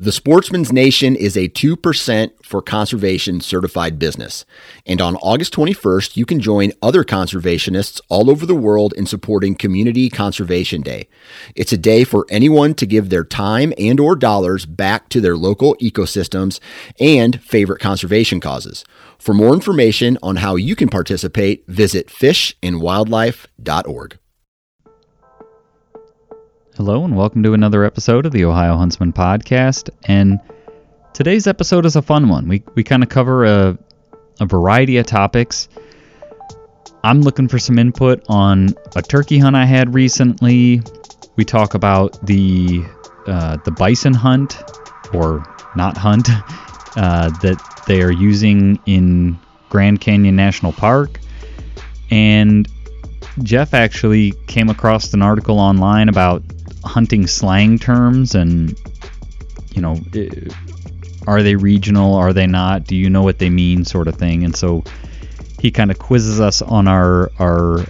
The Sportsman's Nation is a 2% for conservation certified business. And on August 21st, you can join other conservationists all over the world in supporting Community Conservation Day. It's a day for anyone to give their time and or dollars back to their local ecosystems and favorite conservation causes. For more information on how you can participate, visit fishandwildlife.org. Hello, and welcome to another episode of the Ohio Huntsman Podcast. And today's episode is a fun one. We, we kind of cover a, a variety of topics. I'm looking for some input on a turkey hunt I had recently. We talk about the uh, the bison hunt, or not hunt, uh, that they are using in Grand Canyon National Park. And Jeff actually came across an article online about hunting slang terms and you know are they regional? Are they not? Do you know what they mean? Sort of thing. And so he kind of quizzes us on our our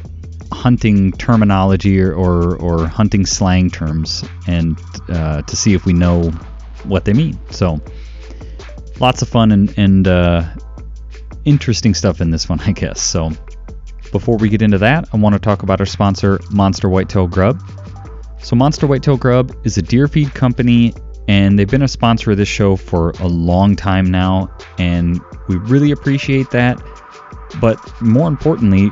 hunting terminology or, or, or hunting slang terms and uh, to see if we know what they mean. So lots of fun and, and uh, interesting stuff in this one i guess. So before we get into that i want to talk about our sponsor monster whitetail grub so, Monster Whitetail Grub is a deer feed company, and they've been a sponsor of this show for a long time now, and we really appreciate that. But more importantly,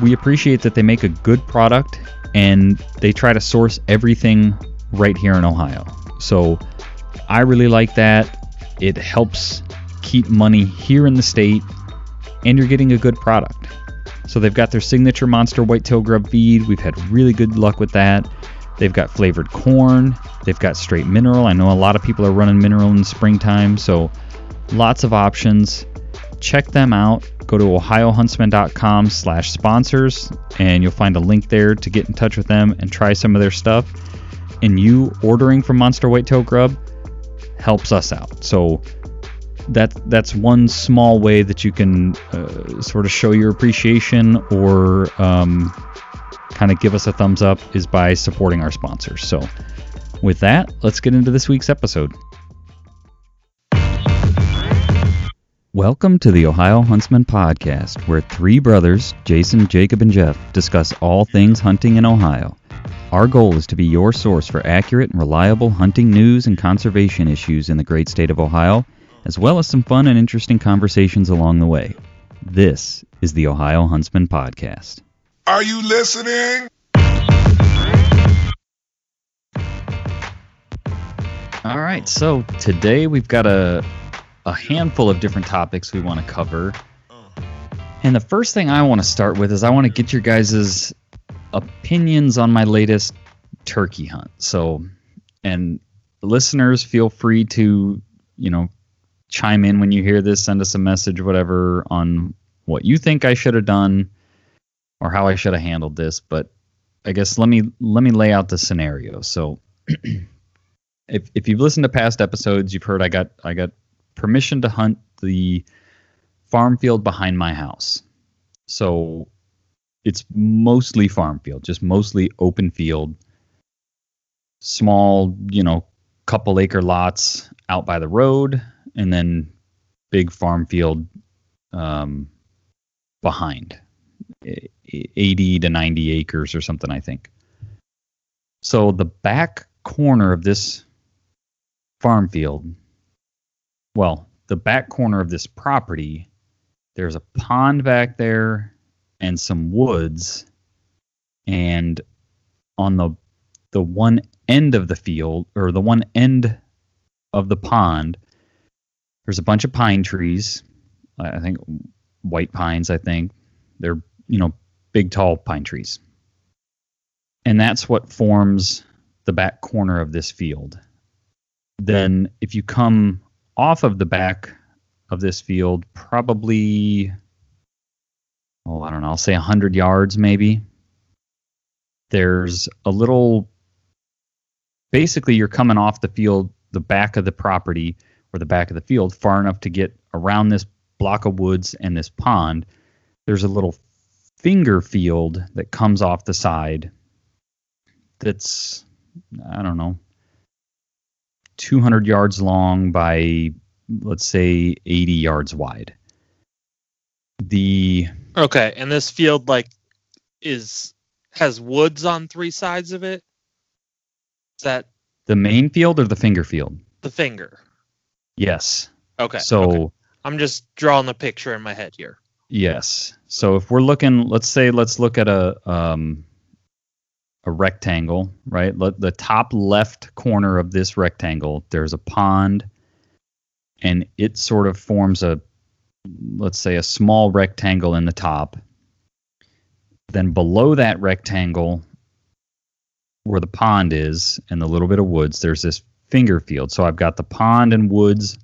we appreciate that they make a good product and they try to source everything right here in Ohio. So, I really like that. It helps keep money here in the state, and you're getting a good product. So, they've got their signature Monster Whitetail Grub feed. We've had really good luck with that. They've got flavored corn. They've got straight mineral. I know a lot of people are running mineral in springtime, so lots of options. Check them out. Go to ohiohuntsman.com slash sponsors, and you'll find a link there to get in touch with them and try some of their stuff. And you ordering from Monster Whitetail Grub helps us out. So that that's one small way that you can uh, sort of show your appreciation or um, kind of give us a thumbs up is by supporting our sponsors. So, with that, let's get into this week's episode. Welcome to the Ohio Huntsman Podcast, where three brothers, Jason, Jacob, and Jeff, discuss all things hunting in Ohio. Our goal is to be your source for accurate and reliable hunting news and conservation issues in the great state of Ohio, as well as some fun and interesting conversations along the way. This is the Ohio Huntsman Podcast. Are you listening? All right, so today we've got a a handful of different topics we want to cover. And the first thing I want to start with is I want to get your guys' opinions on my latest turkey hunt. So, and listeners, feel free to, you know, chime in when you hear this, send us a message, whatever, on what you think I should have done or how I should have handled this, but I guess let me let me lay out the scenario. So if if you've listened to past episodes, you've heard I got I got permission to hunt the farm field behind my house. So it's mostly farm field, just mostly open field. Small, you know, couple acre lots out by the road and then big farm field um, behind 80 to 90 acres or something, I think. So the back corner of this farm field, well, the back corner of this property, there's a pond back there and some woods. And on the the one end of the field or the one end of the pond, there's a bunch of pine trees. I think white pines, I think. They're you know, big tall pine trees. And that's what forms the back corner of this field. Then if you come off of the back of this field, probably oh, I don't know, I'll say 100 yards maybe. There's a little basically you're coming off the field, the back of the property or the back of the field far enough to get around this block of woods and this pond. There's a little finger field that comes off the side that's I don't know 200 yards long by let's say 80 yards wide. The Okay, and this field like is has woods on three sides of it. Is that the main field or the finger field? the finger? Yes. Okay. So okay. I'm just drawing the picture in my head here. Yes. So if we're looking, let's say let's look at a um, a rectangle, right? Let the top left corner of this rectangle, there's a pond, and it sort of forms a let's say a small rectangle in the top. Then below that rectangle, where the pond is and the little bit of woods, there's this finger field. So I've got the pond and woods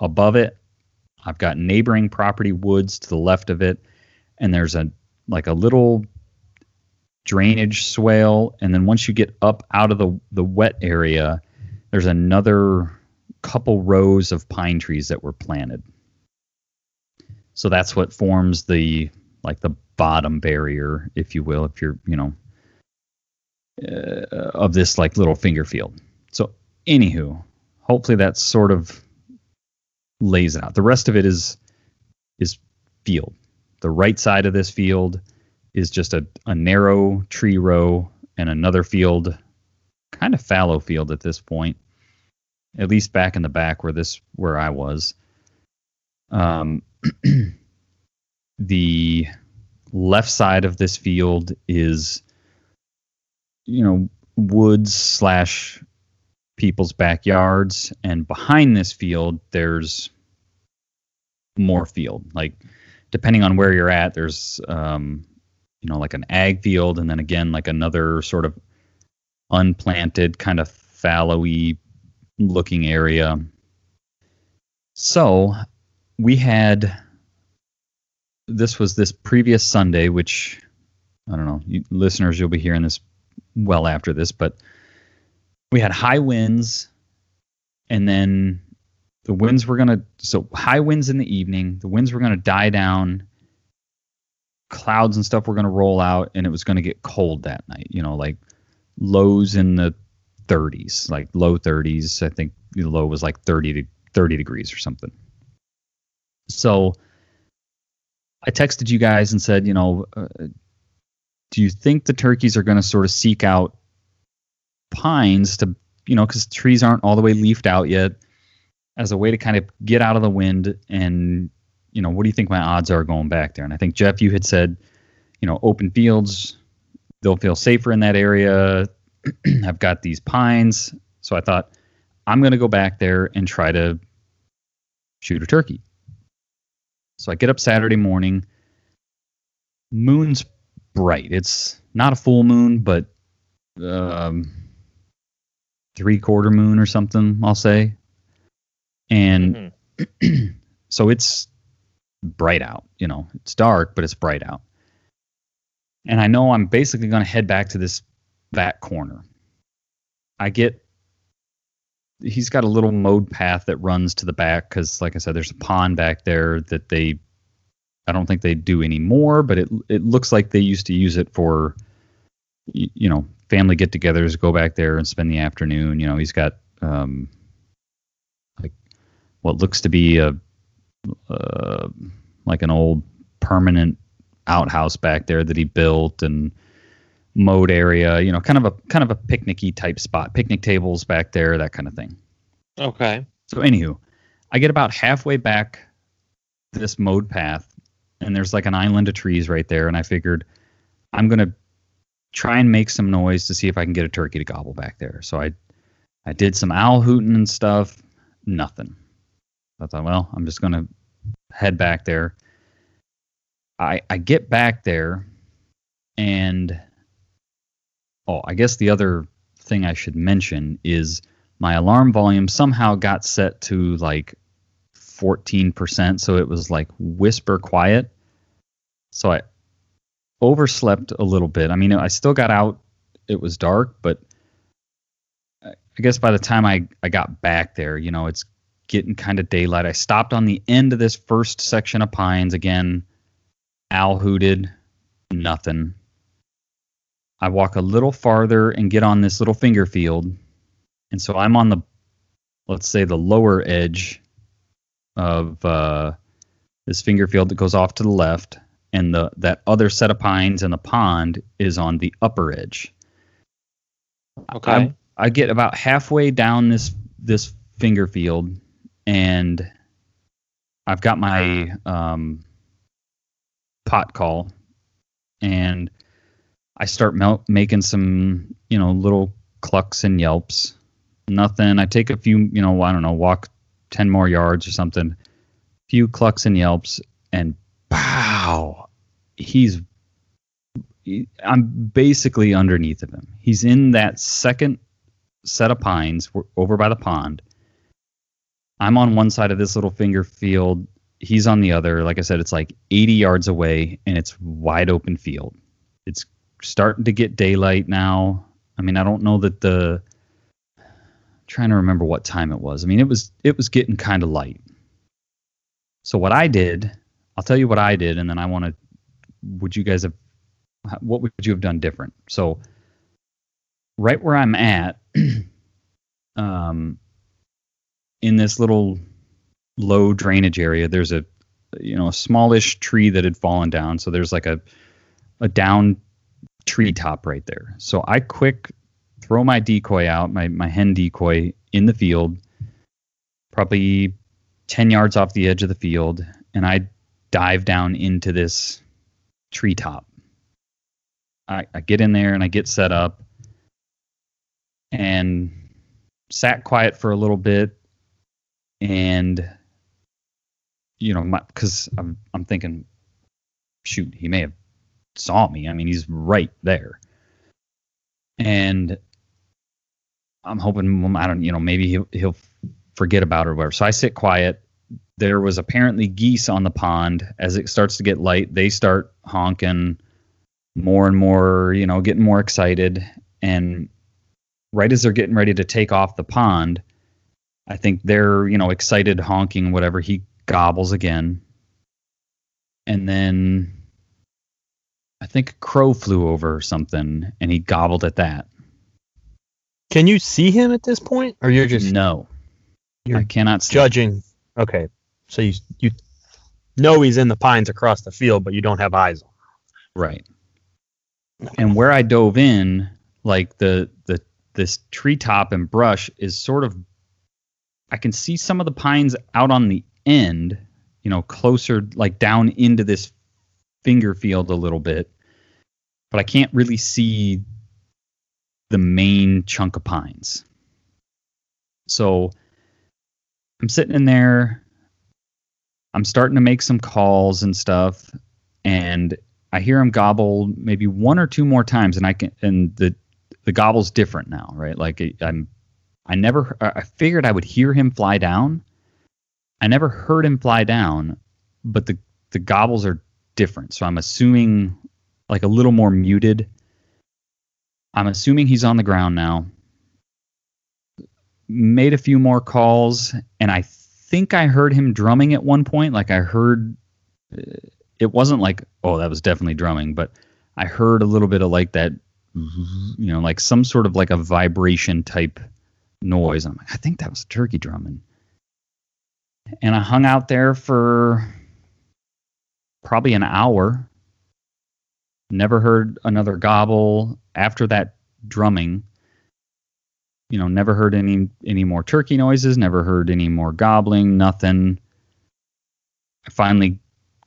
above it. I've got neighboring property woods to the left of it, and there's a like a little drainage swale. And then once you get up out of the the wet area, there's another couple rows of pine trees that were planted. So that's what forms the like the bottom barrier, if you will, if you're you know uh, of this like little finger field. So anywho, hopefully that sort of lays out. The rest of it is is field. The right side of this field is just a, a narrow tree row and another field, kind of fallow field at this point. At least back in the back where this where I was. Um, the left side of this field is, you know, woods slash people's backyards, and behind this field there's more field. Like depending on where you're at, there's um, you know like an ag field, and then again like another sort of unplanted kind of fallowy looking area. So we had this was this previous Sunday, which I don't know, you, listeners, you'll be hearing this well after this, but we had high winds, and then the winds were gonna so high winds in the evening. The winds were gonna die down. Clouds and stuff were gonna roll out, and it was gonna get cold that night. You know, like lows in the 30s, like low 30s. I think the low was like 30 to 30 degrees or something. So I texted you guys and said, you know, uh, do you think the turkeys are going to sort of seek out pines to, you know, because trees aren't all the way leafed out yet, as a way to kind of get out of the wind? And, you know, what do you think my odds are going back there? And I think, Jeff, you had said, you know, open fields, they'll feel safer in that area. I've got these pines. So I thought, I'm going to go back there and try to shoot a turkey. So I get up Saturday morning. Moon's bright. It's not a full moon, but um, three quarter moon or something, I'll say. And Mhm. so it's bright out. You know, it's dark, but it's bright out. And I know I'm basically going to head back to this back corner. I get. He's got a little mowed path that runs to the back because, like I said, there's a pond back there that they. I don't think they do anymore, but it it looks like they used to use it for, you know, family get-togethers. Go back there and spend the afternoon. You know, he's got um, like what looks to be a uh, like an old permanent outhouse back there that he built and mowed area you know kind of a kind of a picnicky type spot picnic tables back there that kind of thing Okay. so anywho i get about halfway back this mowed path and there's like an island of trees right there and i figured i'm going to try and make some noise to see if i can get a turkey to gobble back there. So i i did some owl hooting and stuff. Nothing. I thought well i'm just to head back there. I i get back there and oh i guess the other thing i should mention is my alarm volume somehow got set to like 14% so it was like whisper quiet. So i overslept a little bit. I mean i still got out. It was dark but i guess by the time i i got back there you know it's getting kind of daylight. I stopped on the end of this first section of pines again. Owl hooted. Nothing. I walk a little farther and get on this little finger field. And so I'm on the, let's say the lower edge of uh, this finger field that goes off to the left, and the that other set of pines in the pond is on the upper edge. Okay. I, I get about halfway down this this finger field, and I've got my um, pot call, and I start mel- making some you know little clucks and yelps. Nothing. I take a few you know I don't know walk ten more yards or something. Few clucks and yelps, and pow, he's he- I'm basically underneath of him. He's in that second set of pines over by the pond. I'm on one side of this little finger field. He's on the other. Like I said, it's like 80 yards away and it's wide open field. It's starting to get daylight now. I mean, I don't know that the trying to remember what time it was. I mean, it was it was getting kind of light. So what I did, I'll tell you what I did and then I want to would you guys have what would you have done different? So right where I'm at, um, in this little low drainage area, there's a you know a smallish tree that had fallen down. So there's like a a down tree top right there. So I quick throw my decoy out, my my hen decoy in the field, probably ten yards off the edge of the field, and I dive down into this treetop. I, I get in there and I get set up and sat quiet for a little bit and you know because I'm, I'm thinking shoot he may have saw me. I mean he's right there. And i'm hoping i don't you know maybe he'll, he'll forget about it or whatever. So i sit quiet there was apparently geese on the pond. As it starts to get light they start honking more and more you know getting more excited. And right as they're getting ready to take off the pond i think they're you know excited honking whatever he gobbles again. And then i think a crow flew over or something and he gobbled at that. Can you see him at this point, or you're just no. You're i cannot see. judging? Okay, so you you know he's in the pines across the field, but you don't have eyes on. Right. And where I dove in, like the the this treetop and brush is sort of I can see some of the pines out on the end, you know, closer like down into this finger field a little bit. But I can't really see the main chunk of pines. So I'm sitting in there. I'm starting to make some calls and stuff, and I hear him gobble maybe one or two more times, and I can and the the gobble's different now, right? Like I'm I never I figured I would hear him fly down. I never heard him fly down, but the the gobbles are different. So I'm assuming like a little more muted. I'm assuming he's on the ground now. Made a few more calls, and I think I heard him drumming at one point. Like I heard, it wasn't like, oh, that was definitely drumming, but I heard a little bit of like that, you know, like some sort of like a vibration type noise. I'm like, I think that was a turkey drumming. And I hung out there for probably an hour. Never heard another gobble after that drumming. You know, never heard any any more turkey noises, never heard any more gobbling, nothing. I finally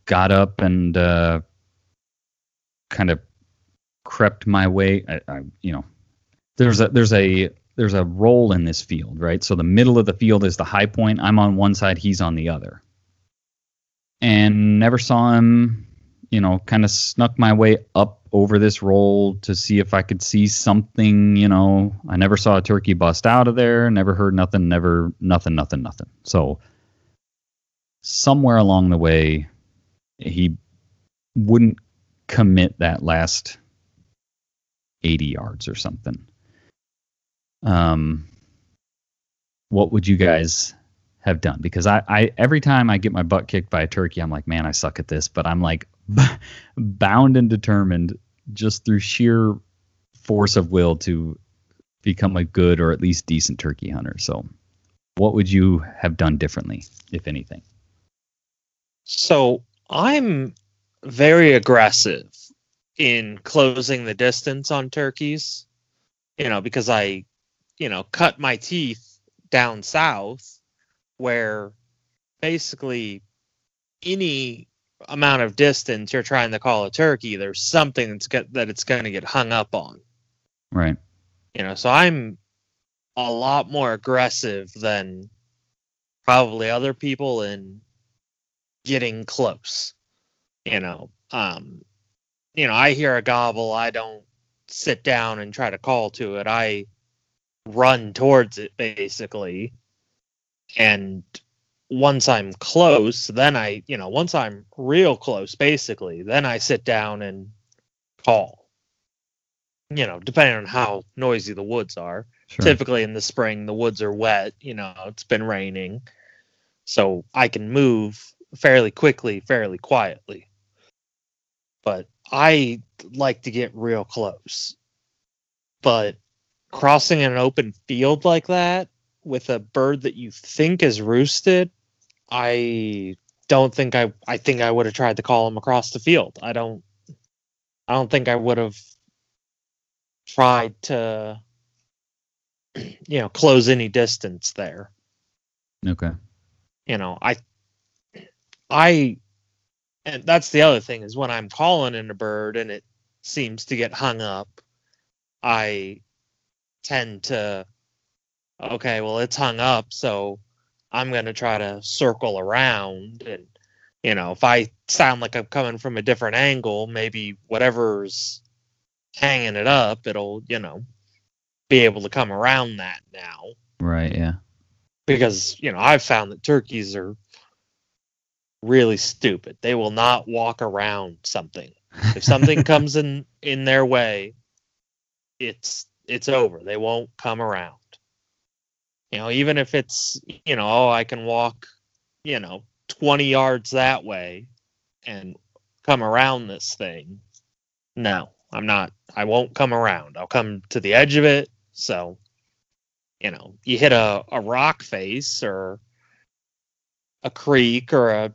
got up and uh, kind of crept my way. I, I, you know, there's a there's a there's a roll in this field, right? So the middle of the field is the high point. I'm on one side, he's on the other. And never saw him, you know, kind of snuck my way up over this roll to see if I could see something, you know. I never saw a turkey bust out of there, never heard nothing, never nothing, nothing, nothing. So somewhere along the way he wouldn't commit that last 80 yards or something. Um, what would you guys have done? Because I, I every time I get my butt kicked by a turkey, I'm like, man, I suck at this. But I'm like bound and determined, just through sheer force of will, to become a good or at least decent turkey hunter. So, what would you have done differently, if anything? So I'm very aggressive in closing the distance on turkeys, you know, because I, you know, cut my teeth down south where basically any amount of distance you're trying to call a turkey, there's something that's get, that it's going to get hung up on. Right. You know, so I'm a lot more aggressive than probably other people in getting close. You know, um, you know, I hear a gobble, I don't sit down and try to call to it. I run towards it basically. And once I'm close, then I, you know, once I'm real close basically, then I sit down and call. You know, depending on how noisy the woods are. Sure. Typically in the spring, the woods are wet. You know, it's been raining, so I can move fairly quickly, fairly quietly. But I like to get real close. But crossing an open field like that with a bird that you think is roosted, I don't think I I think I would have tried to call him across the field. I don't I don't think I would have tried to you know close any distance there Okay. you know i i and that's the other thing is when i'm calling in a bird and it seems to get hung up i tend to okay well it's hung up so i'm going to try to circle around and you know if i sound like i'm coming from a different angle maybe whatever's hanging it up it'll you know be able to come around that now Right. Yeah. because you know I've found that turkeys are really stupid. They will not walk around something. If something comes in in their way, it's it's over. They won't come around. You know, even if it's you know, oh, I can walk, you know, 20 yards that way and come around this thing. No, I'm not. I won't come around. I'll come to the edge of it. So, you know, you hit a, a rock face or a creek or a,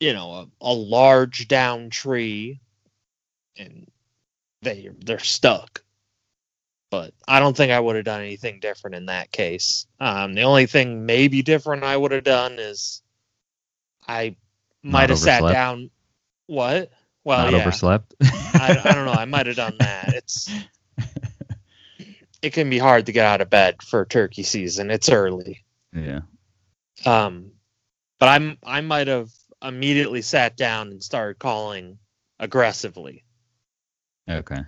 you know, a, a large down tree and they they're stuck. But I don't think I would have done anything different in that case. Um, the only thing maybe different I would have done is I might have sat down. What? Well, Not yeah. overslept. I, I don't know. I might have done that. It's it can be hard to get out of bed for turkey season. It's early. yeah. Um, but I'm I might have immediately sat down and started calling aggressively. Okay.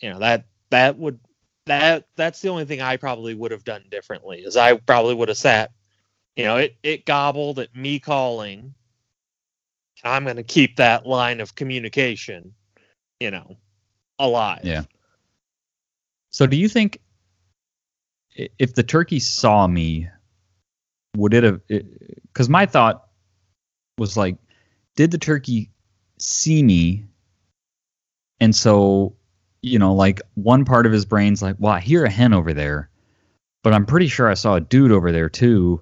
You know that that would that that's the only thing I probably would have done differently. Is I probably would have sat. You know, it it gobbled at me calling. I'm going to keep that line of communication, you know, alive. Yeah. So do you think if the turkey saw me, would it have? Because my thought was like, did the turkey see me? And so, you know, like one part of his brain's like, well, I hear a hen over there, but I'm pretty sure I saw a dude over there too.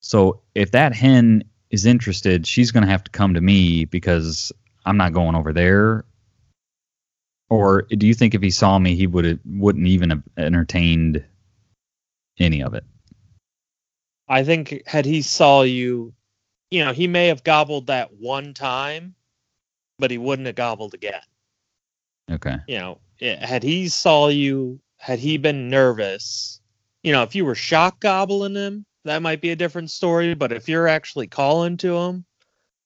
So if that hen is interested, she's going to have to come to me because I'm not going over there. Or do you think if he saw me, he would wouldn't even have entertained any of it? I think had he saw you, you know, he may have gobbled that one time, but he wouldn't have gobbled again. Okay. You know, had he saw you, had he been nervous, you know, if you were shock gobbling him, that might be a different story. But if you're actually calling to him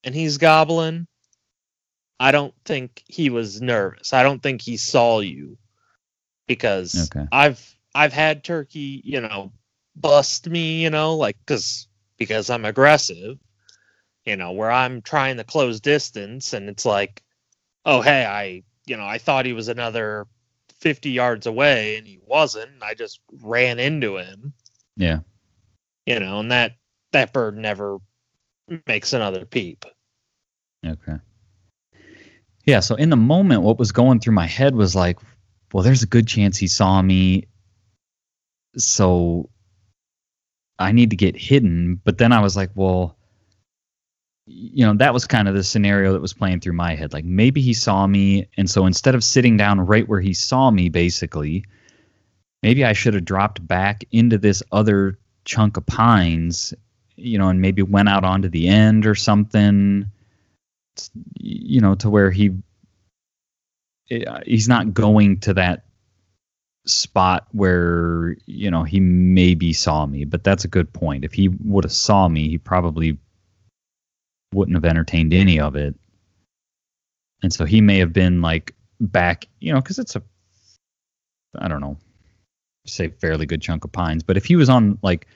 and he's gobbling, I don't think he was nervous. I don't think he saw you because Okay. I've I've had turkey, you know, bust me, you know, like cuz because I'm aggressive, you know, where I'm trying to close distance and it's like, oh hey, I, you know, I thought he was another 50 yards away and he wasn't. I just ran into him, Yeah. you know, and that that bird never makes another peep. Okay. Yeah. So in the moment, what was going through my head was like, well, there's a good chance he saw me. so I need to get hidden. But then I was like, well, you know, that was kind of the scenario that was playing through my head. Like maybe he saw me, and so instead of sitting down right where he saw me, basically, maybe I should have dropped back into this other chunk of pines, you know, and maybe went out onto the end or something, you know, to where he he's not going to that spot where you know he maybe saw me but that's a good point if he would have saw me he probably wouldn't have entertained any of it. And so he may have been like back you know because it's a i don't know say fairly good chunk of pines. But if he was on like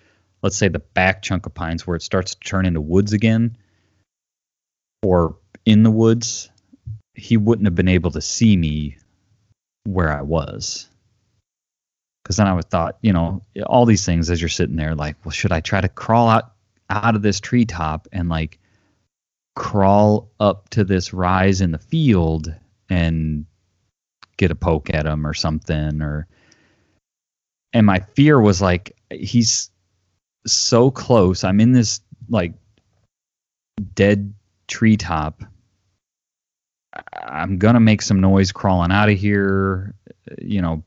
let's say the back chunk of pines where it starts to turn into woods again or in the woods he wouldn't have been able to see me where i was. Because then I would thought, you know, all these things as you're sitting there, like, well, should I try to crawl out out of this treetop and like crawl up to this rise in the field and get a poke at him or something or and my fear was like he's so close i'm in this like dead treetop i'm gonna make some noise crawling out of here you know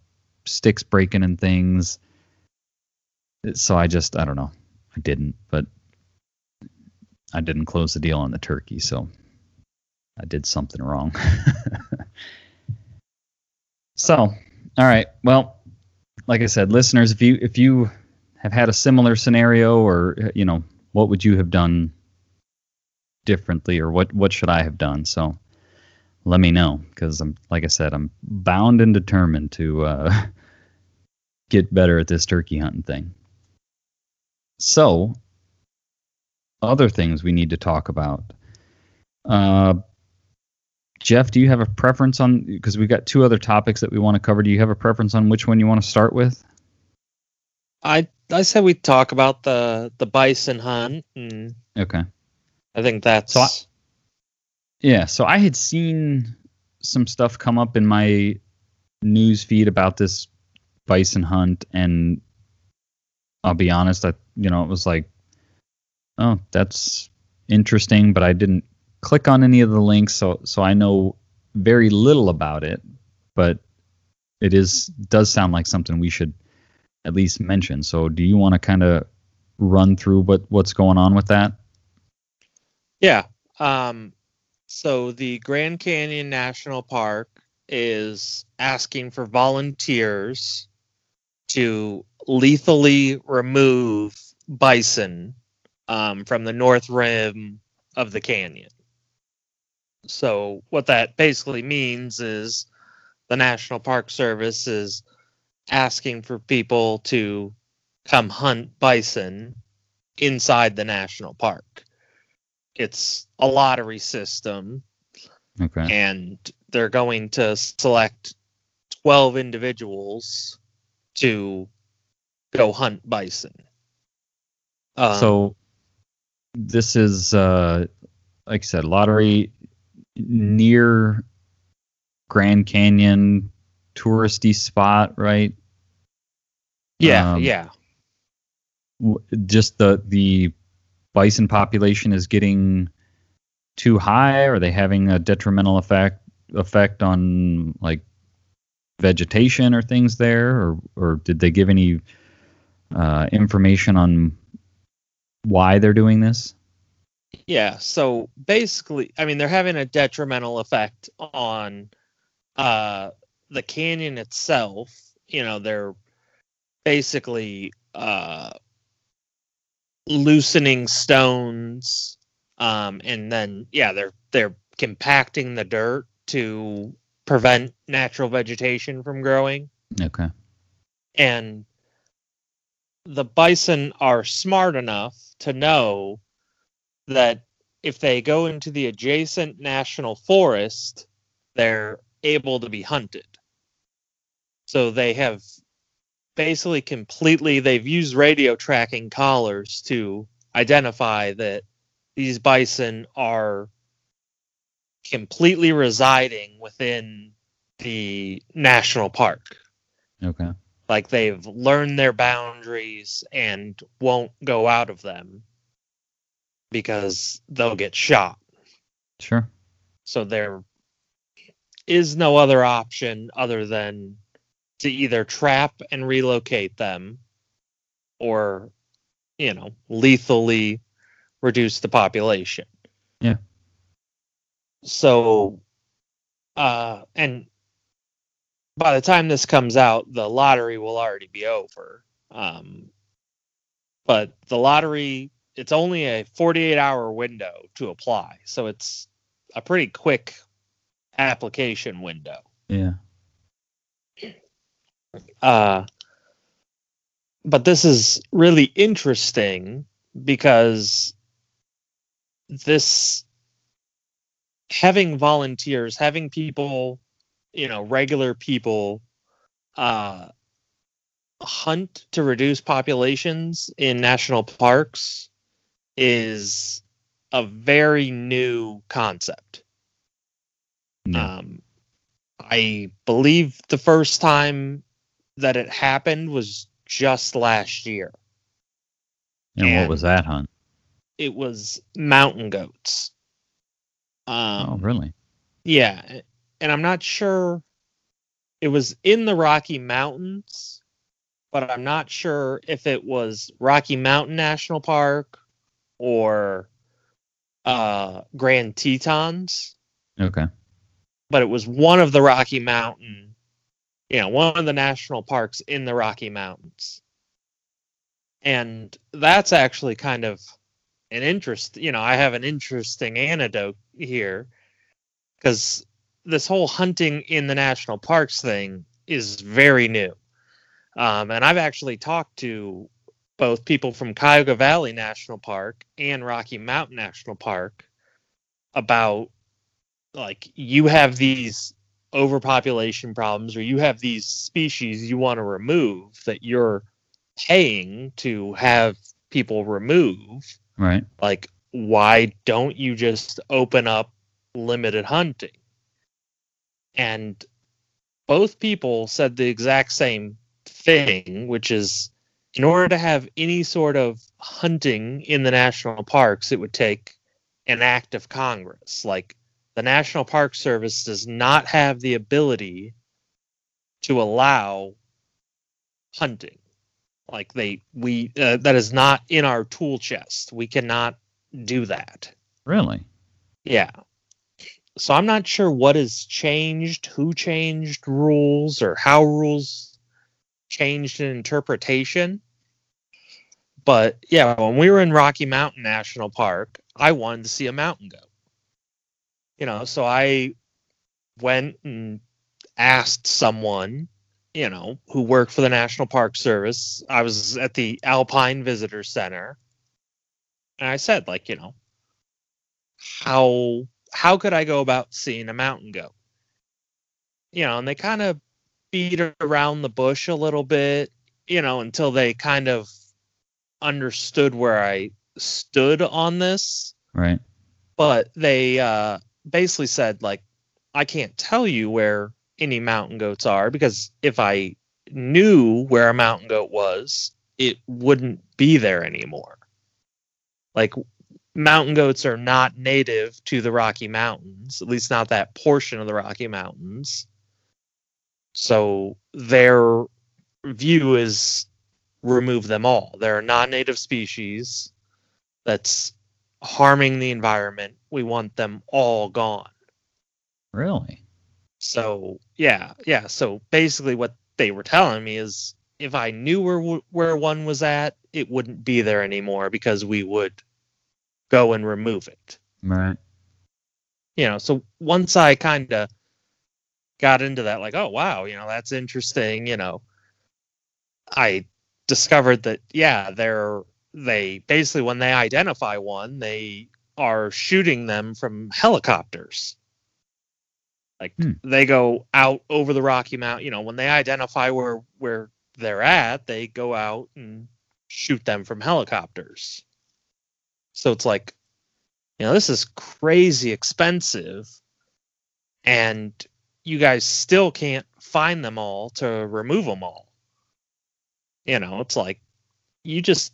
sticks breaking and things. So I just I don't know. I didn't, but I didn't close the deal on the turkey, so I did something wrong. so, all right. Well, like I said, listeners, if you if you have had a similar scenario or you know, what would you have done differently or what what should I have done? So, let me know because I'm like I said, I'm bound and determined to uh, get better at this turkey hunting thing. So, other things we need to talk about. Uh, Jeff, do you have a preference on because we've got two other topics that we want to cover? Do you have a preference on which one you want to start with? I I said we talk about the the bison hunt. And okay. I think that's. So I, yeah, so I had seen some stuff come up in my news feed about this bison hunt and I'll be honest, I you know, it was like oh, that's interesting, but I didn't click on any of the links so so I know very little about it, but it is does sound like something we should at least mention. So do you want to kind of run through what what's going on with that? Yeah. Um so the Grand Canyon National Park is asking for volunteers to lethally remove bison um, from the north rim of the canyon. So, what that basically means is the National Park Service is asking for people to come hunt bison inside the national park. It's a lottery system. Okay. And they're going to select 12 individuals to go hunt bison. Um, so this is uh like I said, lottery near Grand Canyon touristy spot, right? Yeah, um, yeah. Just the the bison population is getting too high? Are they having a detrimental effect effect on like vegetation or things there, or or did they give any uh, information on why they're doing this? Yeah, so basically, I mean, they're having a detrimental effect on uh, the canyon itself. You know, they're basically uh, loosening stones, um, and then yeah, they're they're compacting the dirt to prevent natural vegetation from growing. Okay. And the bison are smart enough to know that if they go into the adjacent national forest, they're able to be hunted. So they have basically completely they've used radio tracking collars to identify that these bison are completely residing within the national park. Okay. Like they've learned their boundaries and won't go out of them because they'll get shot. Sure. So there is no other option other than to either trap and relocate them or, you know, lethally reduce the population. Yeah. So, uh, and by the time this comes out, the lottery will already be over. Um, but the lottery, it's only a 48 hour window to apply. So it's a pretty quick application window. Yeah. Uh, but this is really interesting because this having volunteers, having people, you know, regular people uh, hunt to reduce populations in national parks is a very new concept. Yeah. Um, I believe the first time that it happened was just last year. and what was that hunt? It was mountain goats. oh, Um, really? yeah, and I'm not sure. It was in the Rocky Mountains, but I'm not sure if it was Rocky Mountain National Park or uh, Grand Tetons. Okay. but it was one of the Rocky Mountain, you know, one of the national parks in the Rocky Mountains. And that's actually kind of an interest, you know, I have an interesting anecdote here because this whole hunting in the national parks thing is very new. Um, and I've actually talked to both people from Cuyahoga Valley National Park and Rocky Mountain National Park about like you have these overpopulation problems or you have these species you want to remove that you're paying to have people remove Right. like why don't you just open up limited hunting and both people said the exact same thing which is in order to have any sort of hunting in the national parks it would take an act of congress. Like the national park service does not have the ability to allow hunting. Like they we uh, that is not in our tool chest. We cannot do that. Really? yeah so i'm not sure what has changed who changed rules or how rules changed in interpretation. But yeah when we were in rocky mountain national park i wanted to see a mountain goat. You know so i went and asked someone you know who worked for the national park service. I was at the alpine visitor center. And i said like you know how how could i go about seeing a mountain goat you know and they kind of beat around the bush a little bit you know until they kind of understood where i stood on this. Right. but they uh, basically said like i can't tell you where any mountain goats are because if i knew where a mountain goat was it wouldn't be there anymore. Like mountain goats are not native to the rocky mountains at least not that portion of the rocky mountains so their view is remove them all they're a non-native species that's harming the environment. We want them all gone. Really? So yeah, yeah. So basically, what they were telling me is, if I knew where where one was at, it wouldn't be there anymore because we would go and remove it. Right. You know. So once I kind of got into that, like, oh wow, you know, that's interesting. You know, I discovered that yeah, they're they basically when they identify one, they are shooting them from helicopters. Like Hmm. they go out over the Rocky Mountain. You know, when they identify where where they're at, they go out and shoot them from helicopters. So it's like, you know, this is crazy expensive, and you guys still can't find them all to remove them all. You know, it's like you just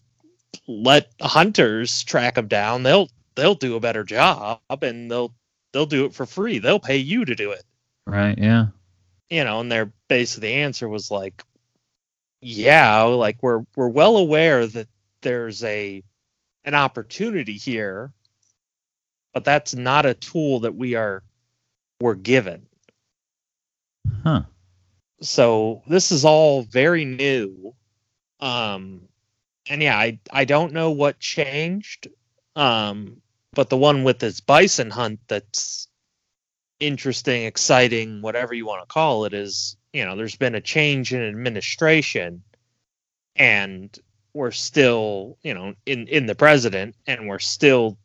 let hunters track them down. They'll they'll do a better job and they'll they'll do it for free. They'll pay you to do it. Right. Yeah. You know, and their base of the answer was like, yeah, like we're we're well aware that there's a an opportunity here, but that's not a tool that we are we're given. Huh. So this is all very new. Um and yeah, I I don't know what changed. Um but the one with this bison hunt that's interesting, exciting, whatever you want to call it is, you know, there's been a change in administration and we're still, you know, in in the president and we're still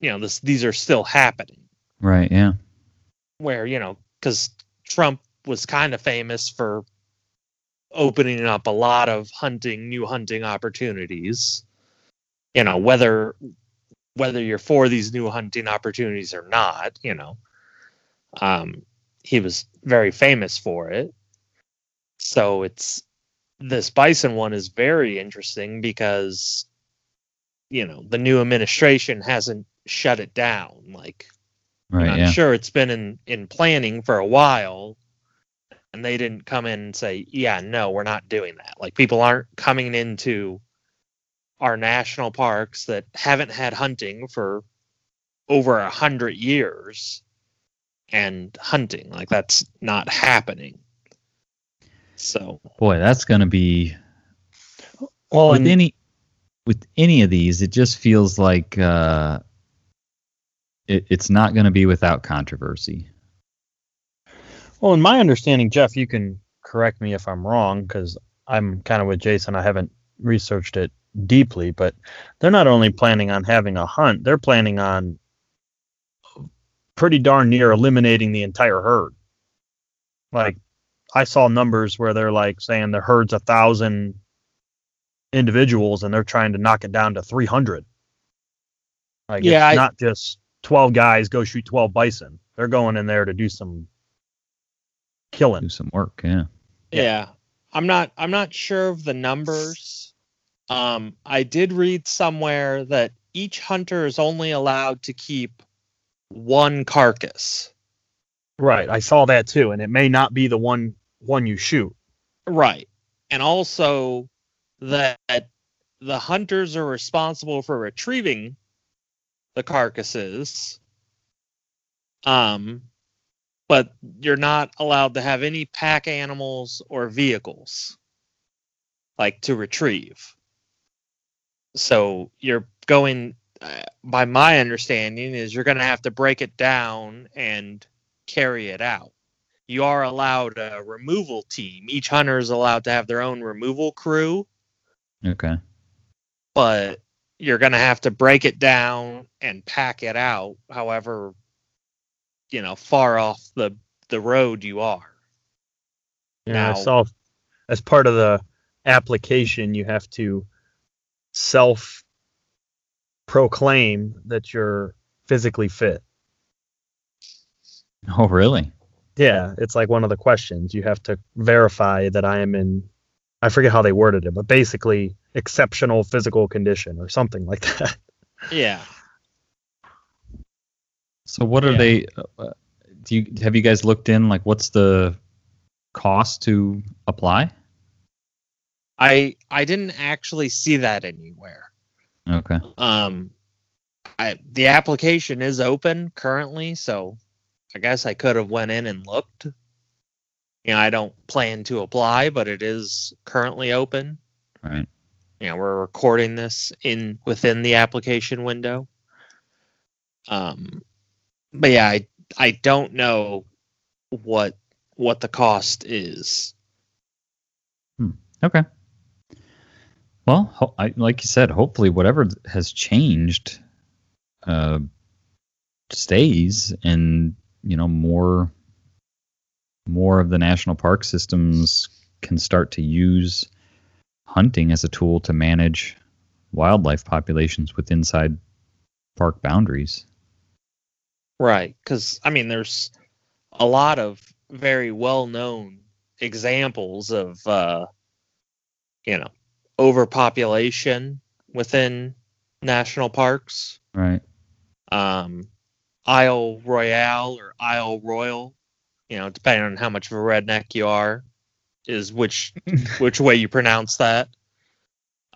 you know, this these are still happening Right. Yeah. where you know because Trump was kind of famous for opening up a lot of hunting new hunting opportunities you know whether whether you're for these new hunting opportunities or not you know um he was very famous for it so it's this bison one is very interesting because you know the new administration hasn't shut it down like Right. I'm yeah. sure it's been in in planning for a while, and they didn't come in and say, "Yeah, no, we're not doing that." Like people aren't coming into our national parks that haven't had hunting for over a hundred years, and hunting like that's not happening. So Boy, that's gonna be Well, with any with any of these. It just feels like uh, it, it's not gonna be without controversy. Well, in my understanding, Jeff, you can correct me if I'm wrong because I'm kind of with Jason. I haven't researched it deeply, but they're not only planning on having a hunt, they're planning on pretty darn near eliminating the entire herd. Like, I saw numbers where they're like saying the herd's a thousand individuals and they're trying to knock it down to 300. Like, Yeah, it's I- not just 12 guys go shoot 12 bison. They're going in there to do some killing. Do some work. Yeah. yeah. I'm not I'm not sure of the numbers. Um, I did read somewhere that each hunter is only allowed to keep one carcass. Right, I saw that too, and it may not be the one one you shoot. Right. And also that the hunters are responsible for retrieving the carcasses. Um but you're not allowed to have any pack animals or vehicles like to retrieve. So you're going uh, by my understanding is you're going to have to break it down and carry it out you are allowed a removal team. Each hunter is allowed to have their own removal crew, Okay. but you're going to have to break it down and pack it out however you know far off the the road you are. Yeah, I Now- saw as part of the application you have to self proclaim that you're physically fit. Oh, really? Yeah, it's like one of the questions. You have to verify that I am in I forget how they worded it, but basically exceptional physical condition or something like that. Yeah. So what are Yeah. they? Uh, do you have you guys looked in? Like, what's the cost to apply? I I didn't actually see that anywhere. Okay. Um I the application is open currently, so I guess I could have went in and looked. You know, I don't plan to apply, but it is currently open. Right. You know, we're recording this in within the application window. Um but yeah, I I don't know what what the cost is. Okay. Well, ho- I, like you said, hopefully whatever has changed uh, stays, and you know more more of the national park systems can start to use hunting as a tool to manage wildlife populations with inside park boundaries. Right. Because, I mean, there's a lot of very well known examples of, uh, you know, overpopulation within national parks. Right. Um, Isle Royale or Isle Royal, you know, depending on how much of a redneck you are, is which which way you pronounce that.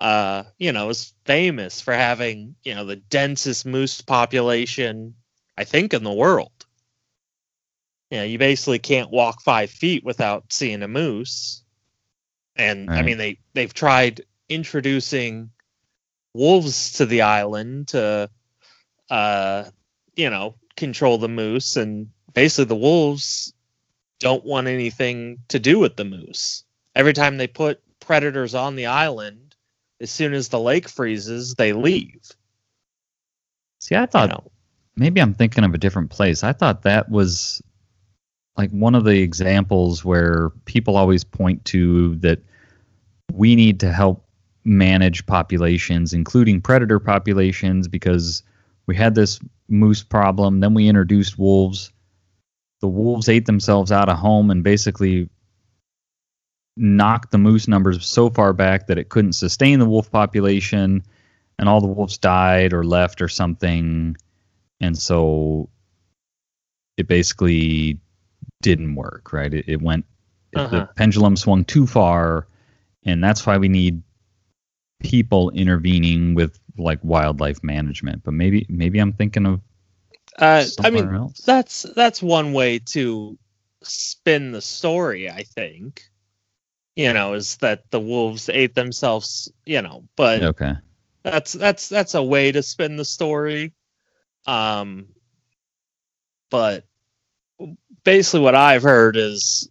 Uh, you know, is famous for having, you know, the densest moose population, I think, in the world. You know, you basically can't walk five feet without seeing a moose. And I mean they they've tried introducing wolves to the island to uh you know, control the moose and basically the wolves don't want anything to do with the moose. Every time they put predators on the island, as soon as the lake freezes, they leave. See, I You thought know. maybe I'm thinking of a different place. I thought that was like one of the examples where people always point to that we need to help manage populations, including predator populations, because we had this moose problem. Then we introduced wolves. The wolves ate themselves out of home and basically knocked the moose numbers so far back that it couldn't sustain the wolf population, and all the wolves died or left or something and so it basically didn't work right it, it went the Uh-huh. pendulum swung too far and that's why we need people intervening with like wildlife management but maybe maybe i'm thinking of Uh, I somewhere mean, else that's that's one way to spin the story. I think, you know, is that the wolves ate themselves. You know, but okay that's that's that's a way to spin the story. Um, but basically, what I've heard is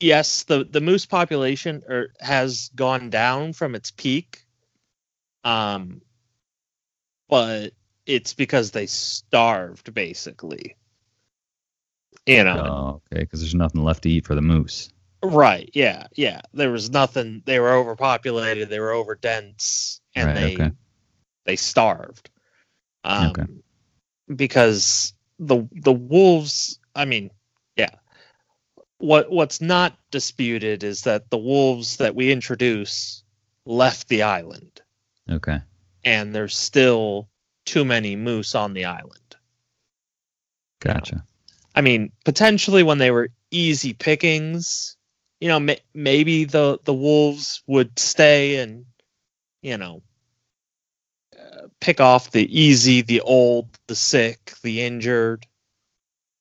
yes, the the moose population er, has gone down from its peak. Um, but it's because they starved, basically. You know, oh, okay because there's nothing left to eat for the moose right? Yeah, yeah. There was nothing. They were overpopulated. They were overdense, and Right, they okay. they starved. Um, Okay. Because the the wolves. I mean, yeah. What what's not disputed is that the wolves that we introduce left the island, okay and there's still too many moose on the island. gotcha I mean, potentially when they were easy pickings, you know, ma- maybe the the wolves would stay and, you know, uh, pick off the easy, the old, the sick, the injured,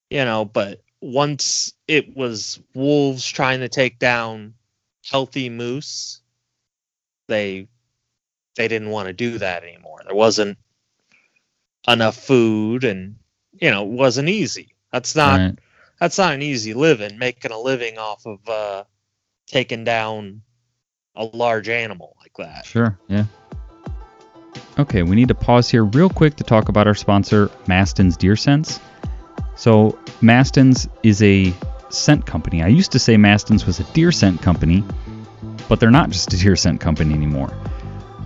you know. But once it was wolves trying to take down healthy moose, they they didn't want to do that anymore. There wasn't enough food, and you know, it wasn't easy. That's not Right. that's not an easy living, making a living off of uh, taking down a large animal like that. Sure, yeah. Okay, we need to pause here real quick to talk about our sponsor, Maston's Deer Scents. So, Maston's is a scent company. I used to say Maston's was a deer scent company, but they're not just a deer scent company anymore.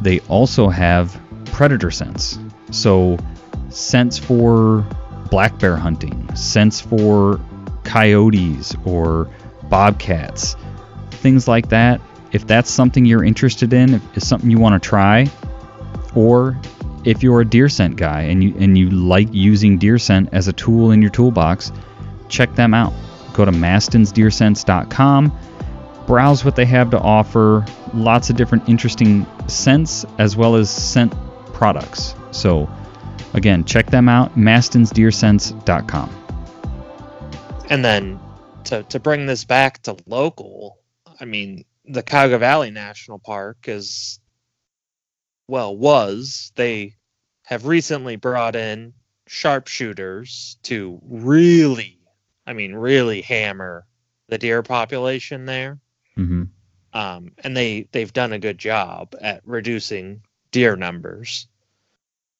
They also have predator scents. So, scents for black bear hunting, scents for coyotes or bobcats, things like that. If that's something you're interested in, if it's something you want to try, or if you're a deer scent guy and you and you like using deer scent as a tool in your toolbox, check them out. Go to mastonsdeerscents.com, browse what they have to offer, lots of different interesting scents as well as scent products. So again, check them out mastonsdeerscents.com. And then to to bring this back to local, I mean, the Cuyahoga Valley National Park is well was they have recently brought in sharpshooters to really, I mean, really hammer the deer population there. Hmm um, and they they've done a good job at reducing deer numbers.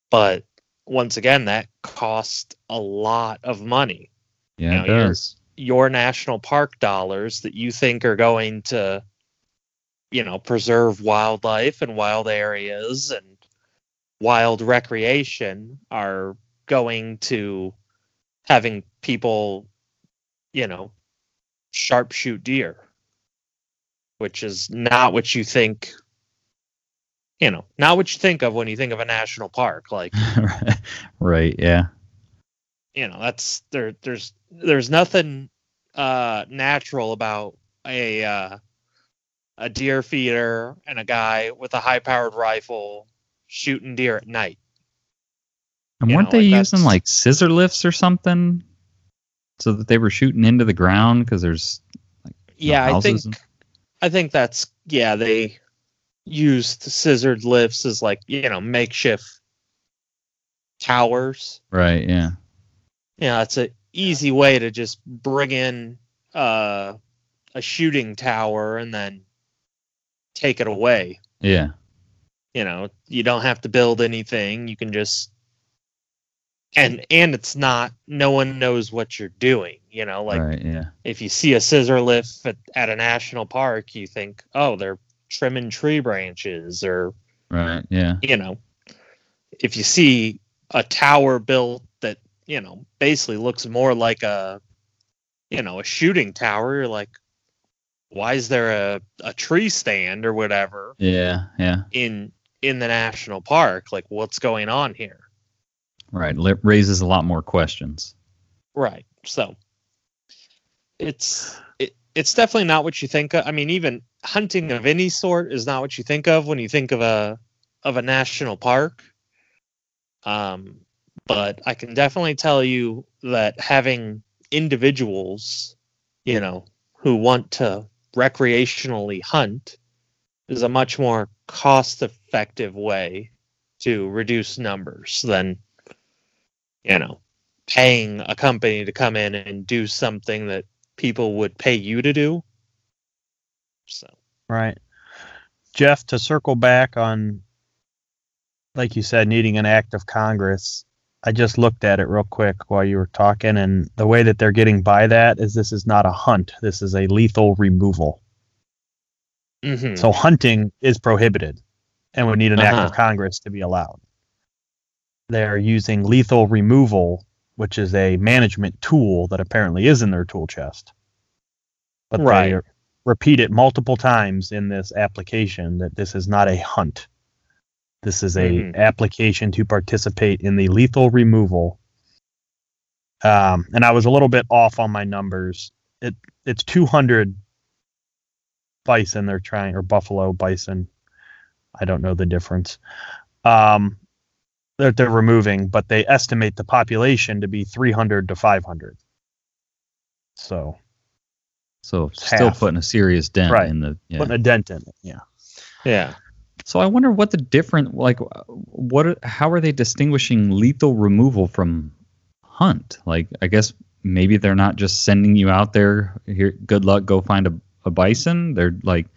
But once again, that cost a lot of money. Yeah, You it know, you're- does. Your national park dollars that you think are going to, you know, preserve wildlife and wild areas and wild recreation are going to having people, you know, sharpshoot deer which is not what you think you know, not what you think of when you think of a national park. Like, right. Yeah. you know, that's there. There's there's nothing uh, natural about a uh, a deer feeder and a guy with a high powered rifle shooting deer at night. And You weren't know, they like using like scissor lifts or something, so that they were shooting into the ground because there's no Yeah, I think and- I think that's yeah. They used scissored lifts as like you know makeshift towers. right. Yeah. Yeah, it's an easy way to just bring in uh, a shooting tower and then take it away. Yeah. You know, you don't have to build anything. You can just and and it's not no one knows what you're doing. You know, like right. Yeah. if you see a scissor lift at, at a national park, you think, oh, they're trimming tree branches or Right. Yeah. you know, if you see a tower built that, you know, basically looks more like a, you know, a shooting tower, you're like, why is there a, a tree stand or whatever Yeah. Yeah. in in the national park? Like, what's going on here? Right. Raises a lot more questions. Right. So it's it, it's definitely not what you think of. I mean, even hunting of any sort is not what you think of when you think of a of a national park. Um, but I can definitely tell you that having individuals, you know, who want to recreationally hunt is a much more cost effective way to reduce numbers than you know paying a company to come in and do something that people would pay you to do. So Right. Jeff, to circle back on, like you said, needing an act of Congress, I just looked at it real quick while you were talking, and the way that they're getting by that is this is not a hunt, this is a lethal removal. mhm. So hunting is prohibited and would need an act of Uh-huh. Congress to be allowed. They're using lethal removal, which is a management tool that apparently is in their tool chest. But Right. they repeat it multiple times in this application that this is not a hunt. This is a Mhm. application to participate in the lethal removal. Um, and I was a little bit off on my numbers. It it's 200 bison they're trying or buffalo bison. I don't know the difference. Um, that they're removing, but they estimate the population to be 300 to 500. So So still half. putting a serious dent Right. in the. Yeah. putting a dent in it. Yeah. yeah. So I wonder what the different like what how are they distinguishing lethal removal from hunt? Like I guess maybe they're not just sending you out there here good luck go find a, a bison. They're like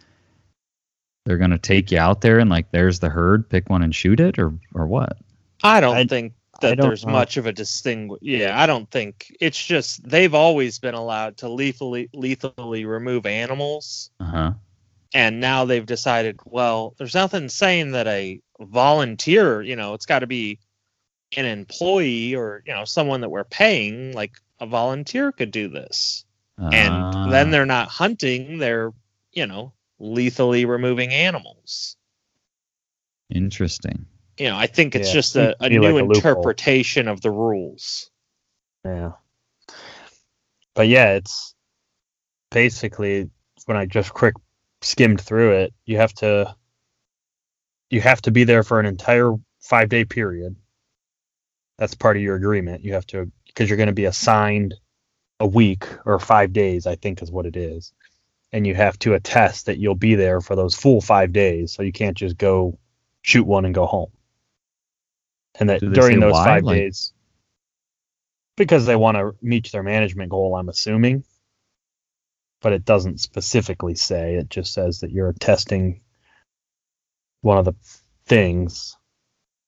they're going to take you out there and like there's the herd, pick one and shoot it or or what? I don't I- think that there's know. much of a distinguish. Yeah, I don't think it's just they've always been allowed to lethally lethally remove animals, Uh-huh. and now they've decided, well, there's nothing saying that a volunteer, you know, it's got to be an employee or you know someone that we're paying, like a volunteer could do this, and Ah, then they're not hunting; they're you know lethally removing animals. interesting. You know, I think it's Yeah, just a, a new like a loophole. interpretation of the rules. Yeah. But yeah, it's basically when I just quick skimmed through it, you have to you have to be there for an entire 5-day period. That's part of your agreement. You have to because you're going to be assigned a week or 5 days, I think is what it is. And you have to attest that you'll be there for those full 5 days, so you can't just go shoot one and go home. And that during those why? 5 Like- days because they want to meet their management goal, I'm assuming. But it doesn't specifically say. It just says that you're testing one of the things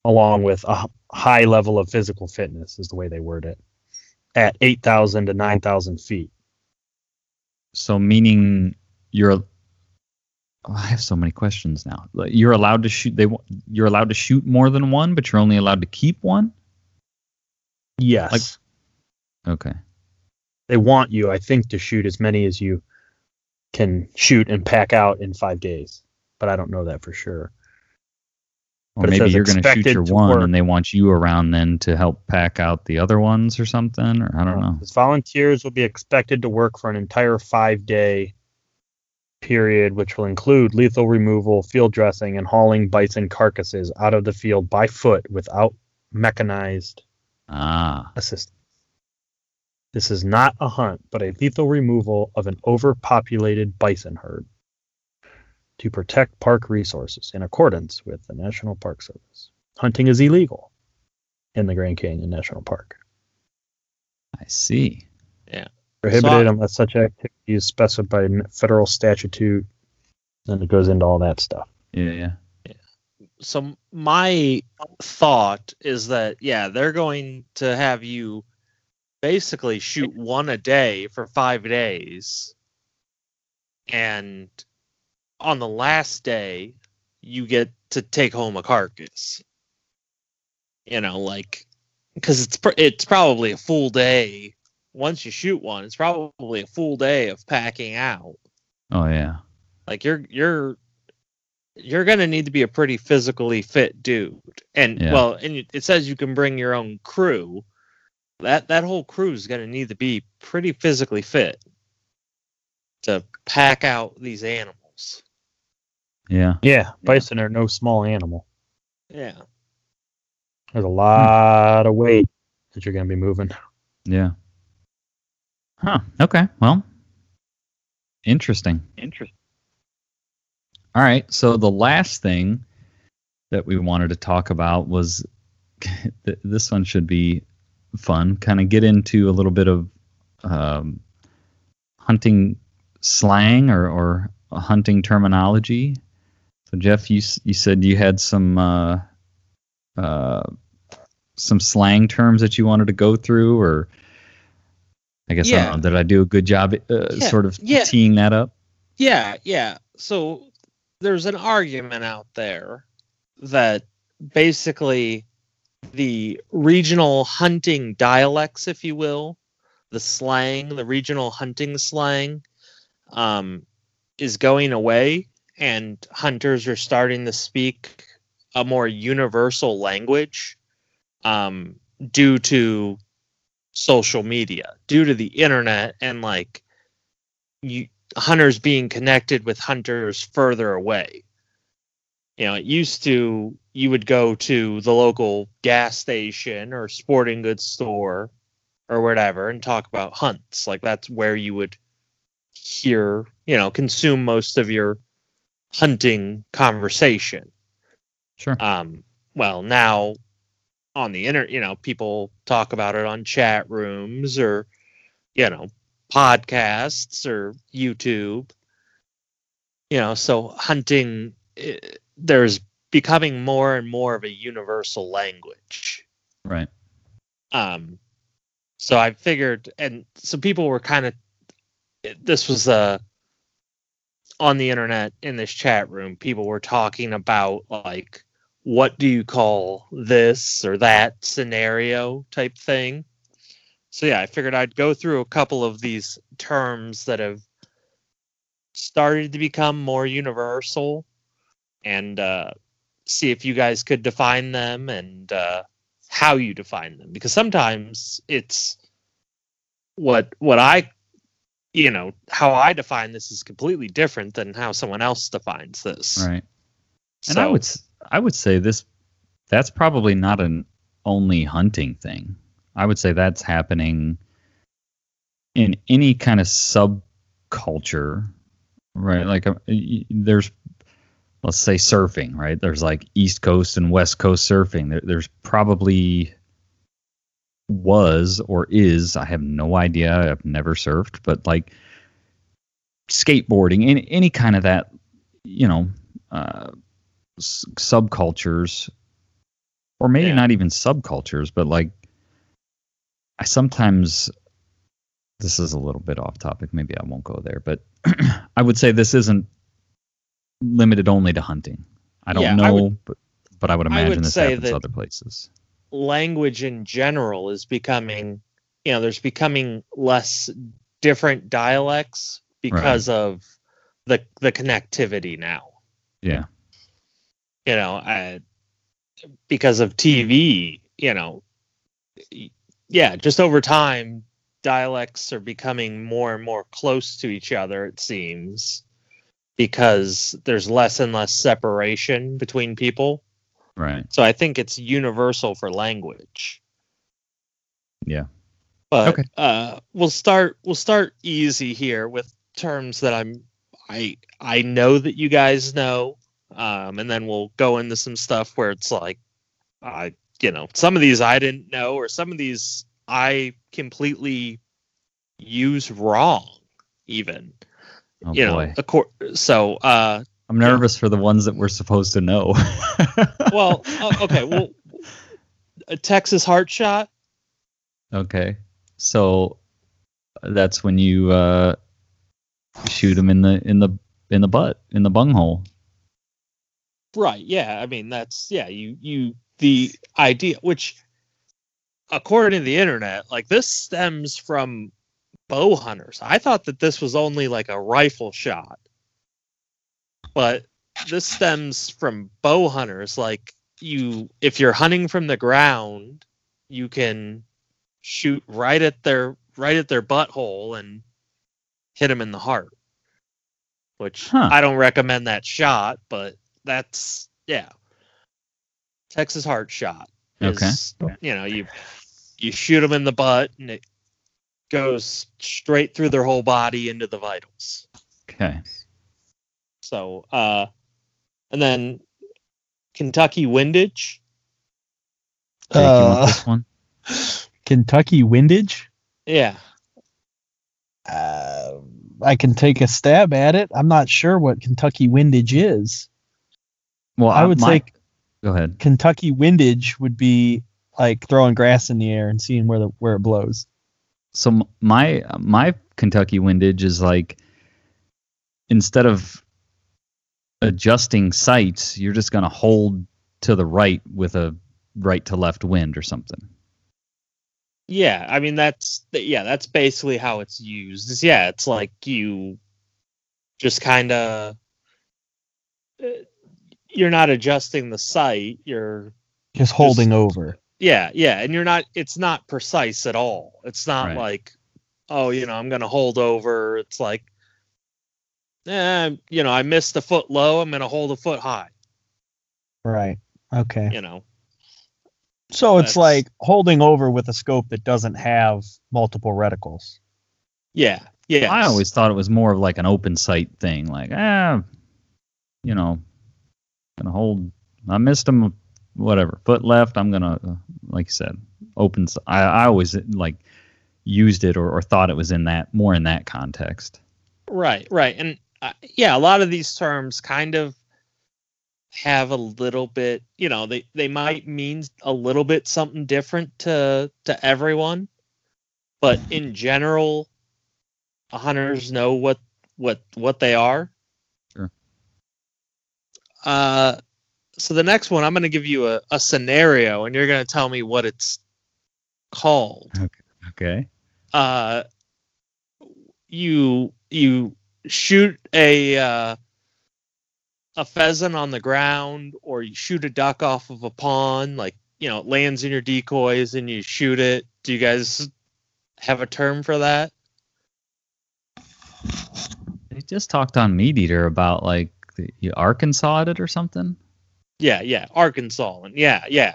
along with a high level of physical fitness, is the way they word it, at 8,000 to 9,000 feet. So meaning you're I have so many questions now. You're allowed to shoot they you're allowed to shoot more than one, but you're only allowed to keep one? Yes. Like- Okay. they want you, I think, to shoot as many as you can shoot and pack out in five days. But I don't know that for sure. Or But maybe you're going to shoot your one work. and they want you around then to help pack out the other ones or something. Or I don't know. As volunteers will be expected to work for an entire five day period, which will include lethal removal, field dressing, and hauling bison carcasses out of the field by foot without mechanized Ah, assistance. This is not a hunt, but a lethal removal of an overpopulated bison herd to protect park resources in accordance with the National Park Service. Hunting is illegal in the Grand Canyon National Park. I see. Prohibited So I- unless such activity is specified in federal statute. Then it goes into all that stuff. Yeah, yeah. so my thought is that yeah they're going to have you basically shoot one a day for five days and on the last day you get to take home a carcass you know like because it's pr- it's probably a full day once you shoot one it's probably a full day of packing out Oh, yeah. like you're you're you're gonna need to be a pretty physically fit dude. And Yeah. well, and it- it says you can bring your own crew. That that whole crew is gonna need to be pretty physically fit to pack out these animals. Yeah. Yeah, bison are no small animal. Yeah. There's a lot of weight that you're going to be moving. Yeah. Huh. Okay. Well, interesting. Interesting. All right. So the last thing that we wanted to talk about was this one should be fun. Kind of get into a little bit of um, hunting slang or, or hunting terminology. So Jeff, you you said you had some uh, uh, some slang terms that you wanted to go through, or I guess I don't know. Did I do a good job uh, Yeah, sort of yeah. teeing that up? Yeah, yeah. So there's an argument out there that basically the regional hunting dialects, if you will, the slang, the regional hunting slang, um, is going away, and hunters are starting to speak a more universal language um, due to social media, due to the internet, and like you hunters being connected with hunters further away. You know, it used to you would go to the local gas station or sporting goods store or whatever and talk about hunts. Like that's where you would hear, you know, consume most of your hunting conversation. Sure. Um, well, now on the internet, you know, people talk about it on chat rooms or, you know, podcasts or YouTube. You know, so hunting, eh, there's becoming more and more of a universal language. Right. Um, so I figured, and so people were kind of, this was uh, on the internet in this chat room. People were talking about like, what do you call this or that scenario type thing. So yeah, I figured I'd go through a couple of these terms that have started to become more universal, and uh, see if you guys could define them and uh, how you define them because sometimes it's what what I you know how I define this is completely different than how someone else defines this. Right. And I So- would s- I would say this that's probably not an only hunting thing. I would say that's happening in any kind of subculture, right? Like uh, there's let's say surfing, right? There's like East Coast and West Coast surfing. There, there's probably was or is I have no idea. I've never surfed, but like skateboarding, any any kind of that, you know, uh, s- subcultures, or maybe Yeah. not even subcultures, but like I sometimes this is a little bit off topic. Maybe I won't go there, but I would say this isn't limited only to hunting. I don't Yeah, know, I would- but but I would I imagine would this happens other places. language in general is becoming you know there's becoming less different dialects because of the the connectivity now Yeah. You know I, because of TV, you know, yeah, just over time, dialects are becoming more and more close to each other, it seems, because there's less and less separation between people. Right. So I think it's universal for language. Yeah. But Okay. uh, we'll start we'll start easy here with terms that I'm I I know that you guys know, um, and then we'll go into some stuff where it's like I you know some of these I didn't know or some of these I completely use wrong even Oh you know boy. acor- so uh I'm nervous for the ones that we're supposed to know. well okay well a Texas heart shot okay. So that's when you uh shoot him in the in the in the butt, in the bunghole. Right. Yeah. I mean, that's yeah. You you the idea, which according to the internet, like this stems from bow hunters. I thought that this was only like a rifle shot, but this stems from bow hunters. Like you, if you're hunting from the ground, you can shoot right at their right at their butthole and hit them in the heart. Which Huh. I don't recommend that shot, but that's yeah. Texas heart shot. Okay. is, You know, you you shoot them in the butt and it goes straight through their whole body into the vitals. Okay. So, uh, and then Kentucky windage. Jake, Uh, this one? Kentucky windage. Yeah. Uh, I can take a stab at it. I'm not sure what Kentucky windage is. Well, I would my- say Go ahead. Kentucky windage would be like throwing grass in the air and seeing where the where it blows. so my my Kentucky windage is like instead of adjusting sights, you're just gonna hold to the right with a right to left wind or something. Yeah. I mean, that's, yeah, that's basically how it's used. Is yeah, it's like you just kind of, uh, you're not adjusting the sight. You're, Just holding over. Yeah, yeah, and you're not. It's not precise at all. It's not Right. like, oh, you know, I'm gonna hold over. It's like, eh, you know, I missed a foot low. I'm gonna hold a foot high. Right. Okay. You know, So it's like holding over with a scope that doesn't have multiple reticles. yeah, yeah. I always thought it was more of like an open sight thing, like ah, you know, gonna hold. I missed him, whatever foot left. I'm gonna, like you said, open. I always like used it or, or thought it was in that more in that context. Right, right, and uh, yeah, a lot of these terms kind of have a little bit. You know, they they might mean a little bit something different to to everyone, but in general, hunters know what what what they are. Uh, so the next one, I'm going to give you a, a scenario, and you're going to tell me what it's called. Okay. uh you you shoot a uh, a pheasant on the ground or you shoot a duck off of a pond like you know it lands in your decoys and you shoot it. Do you guys have a term for that? They just talked on MeatEater about like the, you Arkansas it or something. yeah yeah arkansas and yeah yeah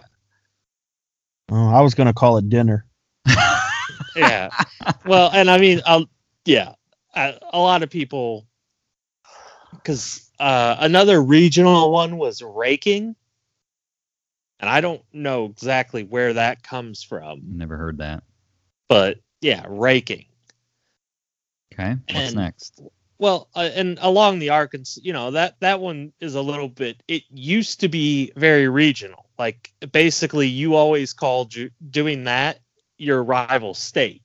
Oh, I was going to call it dinner. yeah well and i mean uh, yeah a, a lot of people because uh, another regional one was raking and i don't know exactly where that comes from Never heard that. but yeah raking Okay. What's And- next? Well uh, and along the arkansas you know that that one is a little bit it used to be very regional like basically you always called you doing that your rival state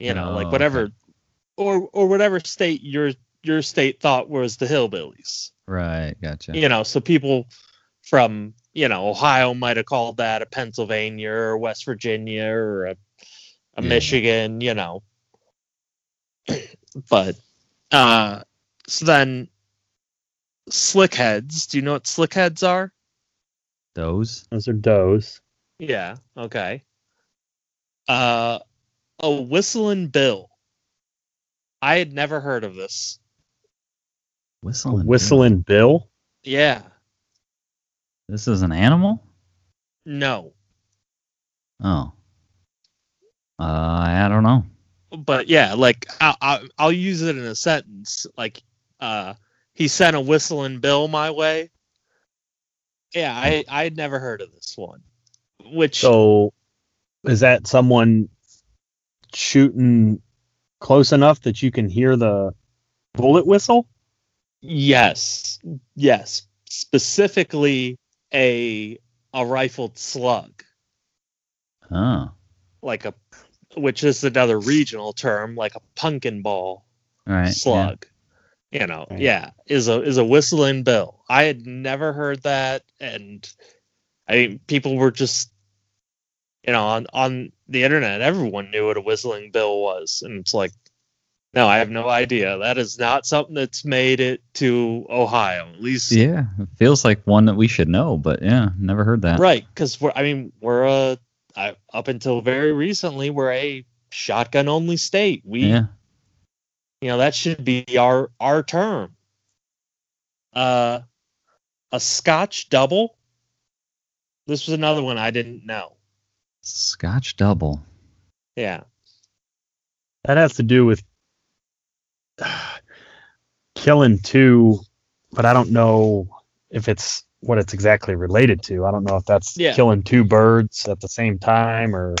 you know Oh, like okay. whatever or or whatever state your your state thought was the hillbillies Right. Gotcha. you know so people from you know ohio might have called that a pennsylvania or west virginia or a, a Yeah. michigan you know but uh so then slick heads do you know what slick heads are Those. Those are does. Yeah. Okay. Uh, a whistling bill. I had never heard of this. Whistling. Whistling Bill. Yeah. This is an animal? No. Oh. Uh, I don't know. But yeah, like I'll, I'll, I'll use it in a sentence. Like, uh, he sent a whistling bill my way. Yeah, I I had never heard of this one. Which So, is that someone shooting close enough that you can hear the bullet whistle? yes, yes, specifically a a rifled slug. Oh. like a which is another regional term like a pumpkin ball All right. yeah. slug you know Right. yeah is a is a whistling bill i had never heard that and i mean people were just you know on on the internet everyone knew what a whistling bill was and it's like no i have no idea that is not something that's made it to ohio at least Yeah. It feels like one that we should know, but yeah, never heard that. Right, because we're I mean we're a I, up until very recently we're a shotgun only state. We Yeah. you know that should be our our term. Uh, a Scotch double. This was another one I didn't know. Scotch double. Yeah, That has to do with killing two, but I don't know if it's what it's exactly related to. I don't know if that's Yeah. killing two birds at the same time or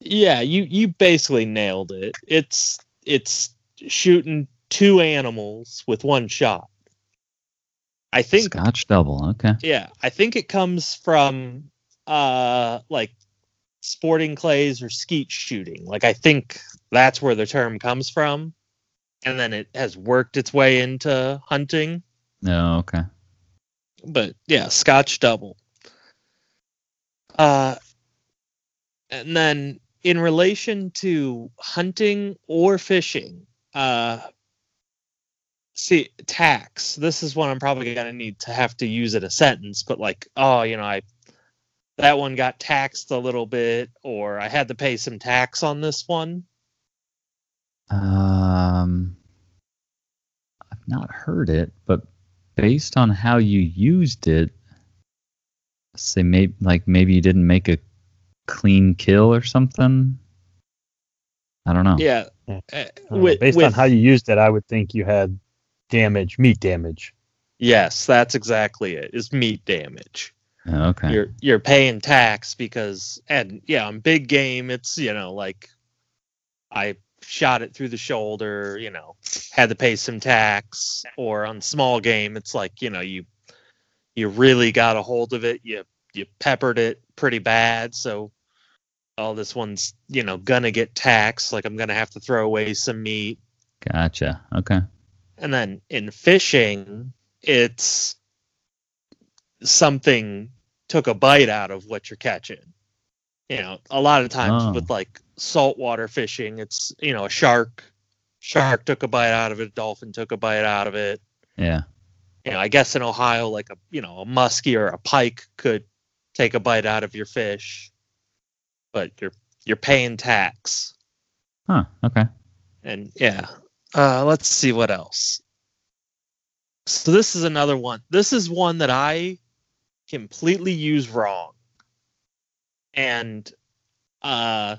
yeah. You you basically nailed it. It's it's shooting two animals with one shot. I think Scotch double. Okay. Yeah, I think it comes from uh like sporting clays or skeet shooting. Like I think that's where the term comes from. And then it has worked its way into hunting. No. Okay. But yeah, Scotch double. Uh and then in relation to hunting or fishing, uh see tax. This is one I'm probably gonna need to have to use in a sentence, but like, oh, you know, I that one got taxed a little bit, or I had to pay some tax on this one. Um, I've not heard it, but based on how you used it, say maybe like maybe you didn't make a clean kill or something. I don't know. Yeah. Yeah. Uh, I don't with- based on how you used it, I would think you had damage, meat damage. Yes, that's exactly it. Is meat damage. Oh, okay. You're you're paying tax because and yeah, on big game it's, you know, like I shot it through the shoulder, you know, had to pay some tax. Or on small game, it's like, you know, you you really got a hold of it, you you peppered it pretty bad, so oh this one's, you know, gonna get taxed, like I'm gonna have to throw away some meat. Gotcha. Okay. And then in fishing, it's something took a bite out of what you're catching. You know, a lot of times Oh. with like saltwater fishing, it's, you know, a shark shark took a bite out of it, a dolphin took a bite out of it. Yeah. You know, I guess in Ohio like a, you know, a muskie or a pike could take a bite out of your fish. But you're you're paying tax. Huh. Okay. And yeah, uh, let's see what else. So this is another one. This is one that I completely use wrong. And uh,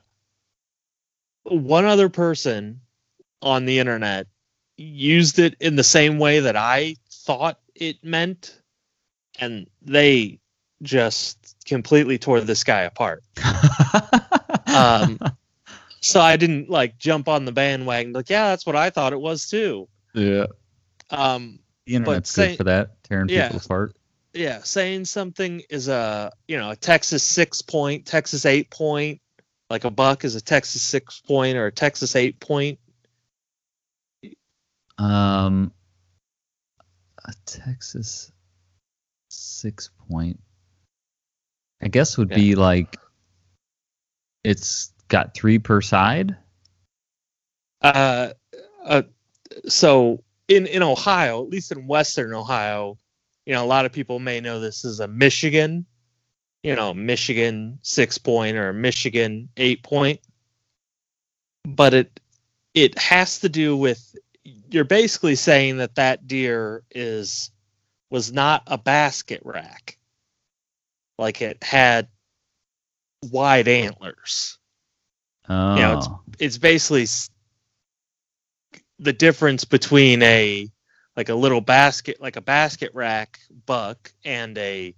one other person on the internet used it in the same way that I thought it meant, and they just completely tore this guy apart. Um, so I didn't like jump on the bandwagon. Like, yeah, that's what I thought it was too. yeah. Um, The internet's say- good for that, tearing Yeah. people apart. yeah, saying something is a you know a Texas six point, Texas eight point, like a buck is a Texas six point or a Texas eight point. Um, a Texas six point. I guess would Yeah. be like it's got three per side. Uh, uh, so in in Ohio, at least in Western Ohio, you know, a lot of people may know this as a Michigan, you know, Michigan six point or Michigan eight point. But it it has to do with you're basically saying that that deer is was not a basket rack. Like it had wide antlers. Oh, know, it's- oh. It's basically the difference between a like a little basket like a basket rack buck and a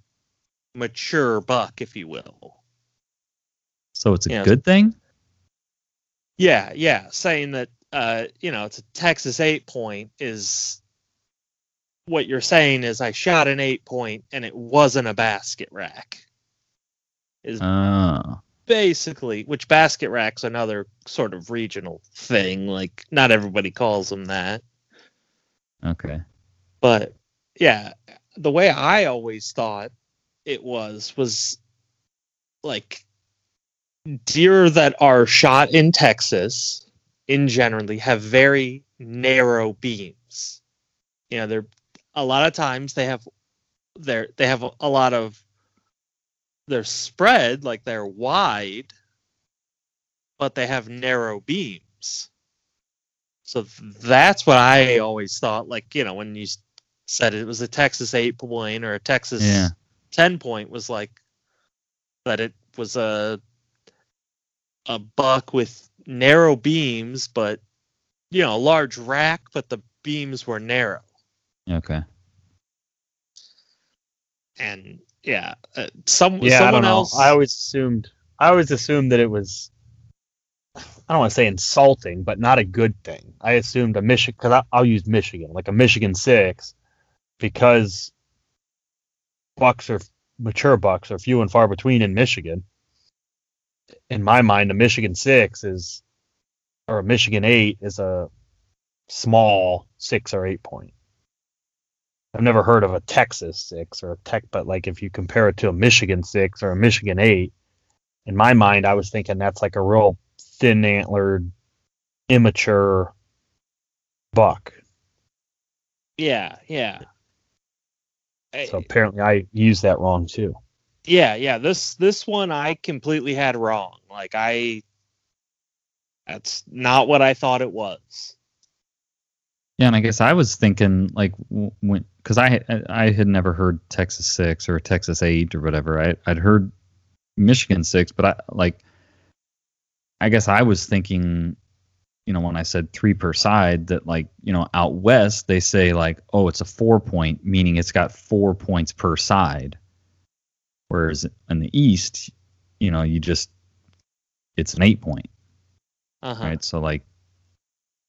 mature buck if you will. so it's a yeah. good thing. Yeah, yeah, saying that uh, you know, it's a Texas 8 point is what you're saying is I shot an 8 point and it wasn't a basket rack. Is Oh, basically which basket rack's another sort of regional thing like not everybody calls them that okay. but yeah the way i always thought it was was like deer that are shot in texas in generally have very narrow beams you know they're a lot of times they have they're they have a, lot of they're spread like they're wide but they have narrow beams so that's what i always thought like you know when you said it was a texas 8 point or a texas Yeah. 10 point was like that it was a a buck with narrow beams but you know a large rack but the beams were narrow Okay. and yeah uh, some Yeah, I someone don't know. else I always assumed I always assumed that it was I don't want to say insulting, but not a good thing. I assumed a Michigan because I'll use Michigan, like a Michigan six, because bucks are mature bucks are few and far between in Michigan. In my mind, a Michigan six is, or a Michigan eight is a small six or eight point. I've never heard of a Texas six or a tech, but like if you compare it to a Michigan six or a Michigan eight, in my mind, I was thinking that's like a real thin antlered, immature buck. yeah yeah I- So apparently, I used that wrong too. yeah yeah this this one i completely had wrong like i that's not what i thought it was Yeah, and I guess I was thinking like when because I had- I had never heard Texas six or Texas eight or whatever. I I'd heard Michigan six, but I like I guess I was thinking, you know, when I said three per side, that like you know out west they say like oh it's a four point, meaning it's got four points per side, whereas in the east, you know, you just it's an eight point uh-huh right? So like,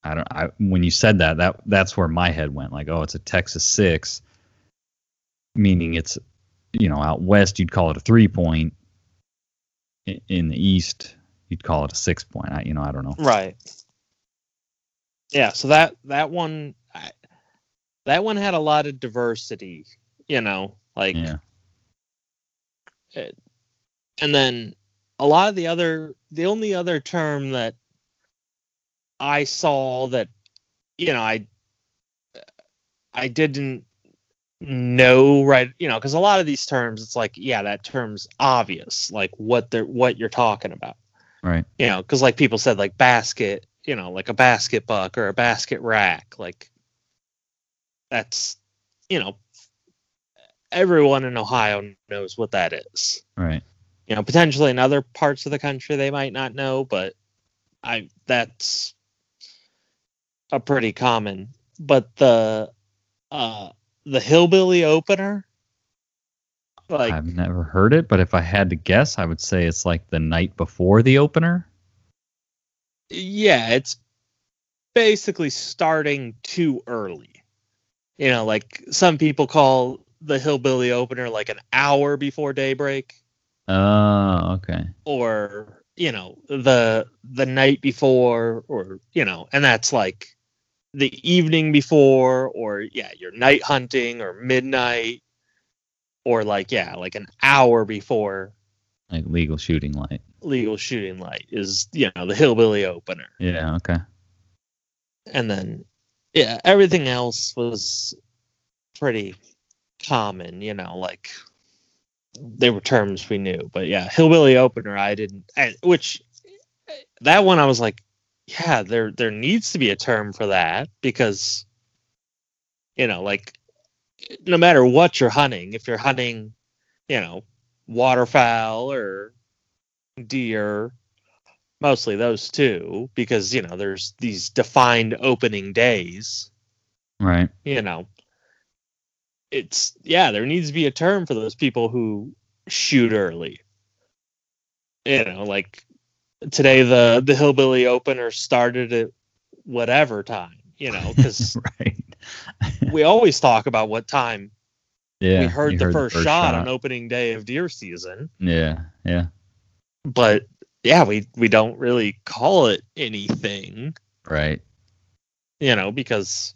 I don't. I when you said that, that that's where my head went. Like, oh, it's a Texas six, meaning it's, you know, out west you'd call it a three point. I- In the east, you'd call it a six point. I, you know, I don't know. right yeah so that that one I, that one had a lot of diversity you know like Yeah. Eh, and then a lot of the other the only other term that i saw that you know i i didn't know right you know because a lot of these terms it's like yeah that term's obvious like what they're what you're talking about Right. you know because like people said like basket you know like a basket buck or a basket rack like that's you know everyone in ohio knows what that is Right. you know potentially in other parts of the country they might not know but i that's a pretty common but the uh the hillbilly opener like I've never heard it, but if I had to guess, I would say it's like the night before the opener. Yeah it's basically starting too early you know like some people call the hillbilly opener like an hour before daybreak Oh, okay. or you know the the night before or you know and that's like the evening before or yeah you're night hunting or midnight or like yeah like an hour before Like legal shooting light. Legal shooting light is you know the hillbilly opener Yeah. Okay. and then yeah everything else was pretty common, you know, like they were terms we knew. But yeah, hillbilly opener, I didn't. Which that one, I was like, yeah, there there needs to be a term for that because, you know, like no matter what you're hunting, if you're hunting, you know, waterfowl or deer, mostly those two, because you know there's these defined opening days. Right. You know, it's yeah, there needs to be a term for those people who shoot early. You know, like today the the hillbilly opener started at whatever time. You know, because right. we always talk about what time Yeah. we heard, you the, first shot, on opening day of deer season. Yeah. Yeah. But yeah, we we don't really call it anything, Right. you know, because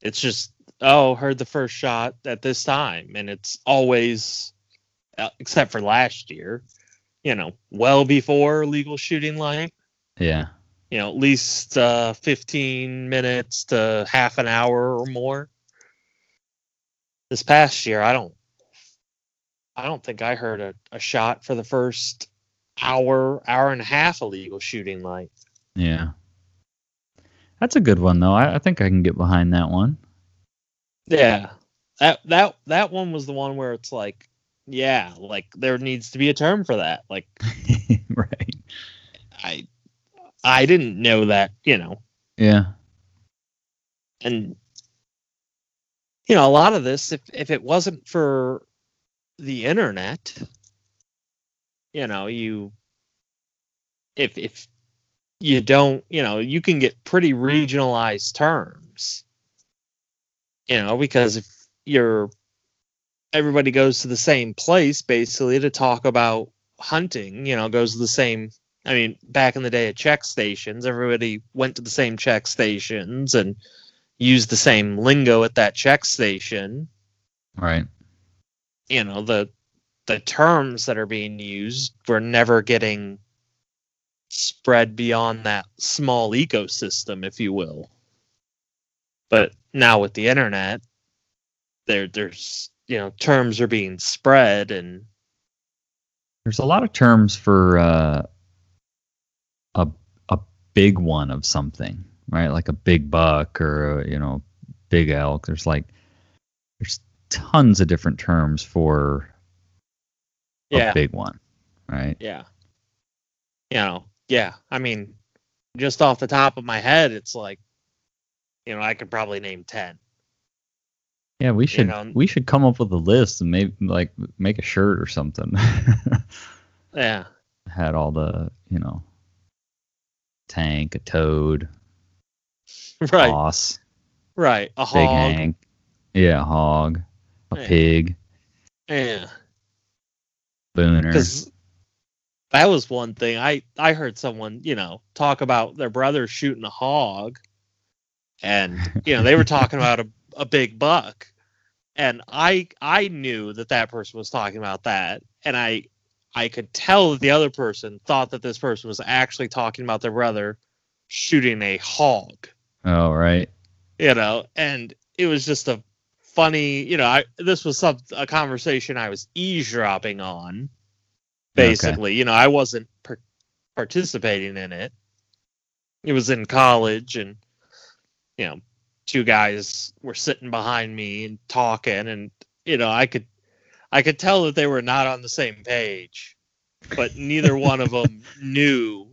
it's just oh, heard the first shot at this time, and it's always, uh, except for last year, you know, well before legal shooting light. Yeah. You know, at least uh, 15 minutes to half an hour or more. This past year, I don't, I don't think I heard a, a shot for the first hour, hour and a half of legal shooting light. Yeah. That's a good one though. I, I think I can get behind that one. Yeah. That that that one was the one where it's like, yeah, like there needs to be a term for that. Like right. I I didn't know that, you know. Yeah. And you know, a lot of this if if it wasn't for the internet, you know, you if if you don't, you know, you can get pretty regionalized terms. You know, because if you're everybody goes to the same place basically to talk about hunting, you know, goes to the same I mean, back in the day at check stations, everybody went to the same check stations and used the same lingo at that check station. Right. You know, the the terms that are being used were never getting spread beyond that small ecosystem, if you will. But now with the internet, there there's you know terms are being spread and There's a lot of terms for uh, a a big one of something, right? Like a big buck or a, you know, big elk. There's like there's tons of different terms for a big one, right? yeah. You know yeah. I mean just off the top of my head it's like you know i could probably name 10 Yeah, we should know- we should come up with a list and maybe like make a shirt or something. yeah. Had all the you know tank, a toad, right. Boss, right a big hog. Yeah, hog, a Yeah. pig, yeah. Booner. because that was one thing. I i heard someone you know talk about their brother shooting a hog. And you know they were talking about a, a big buck. And i i knew that that person was talking about that. And i i could tell that the other person thought that this person was actually talking about their brother shooting a hog. Oh right. you know and it was just a funny you know i this was some a conversation i was eavesdropping on basically you know i wasn't par- participating in it it was in college and you know two guys were sitting behind me and talking and you know i could i could tell that they were not on the same page but neither one of them knew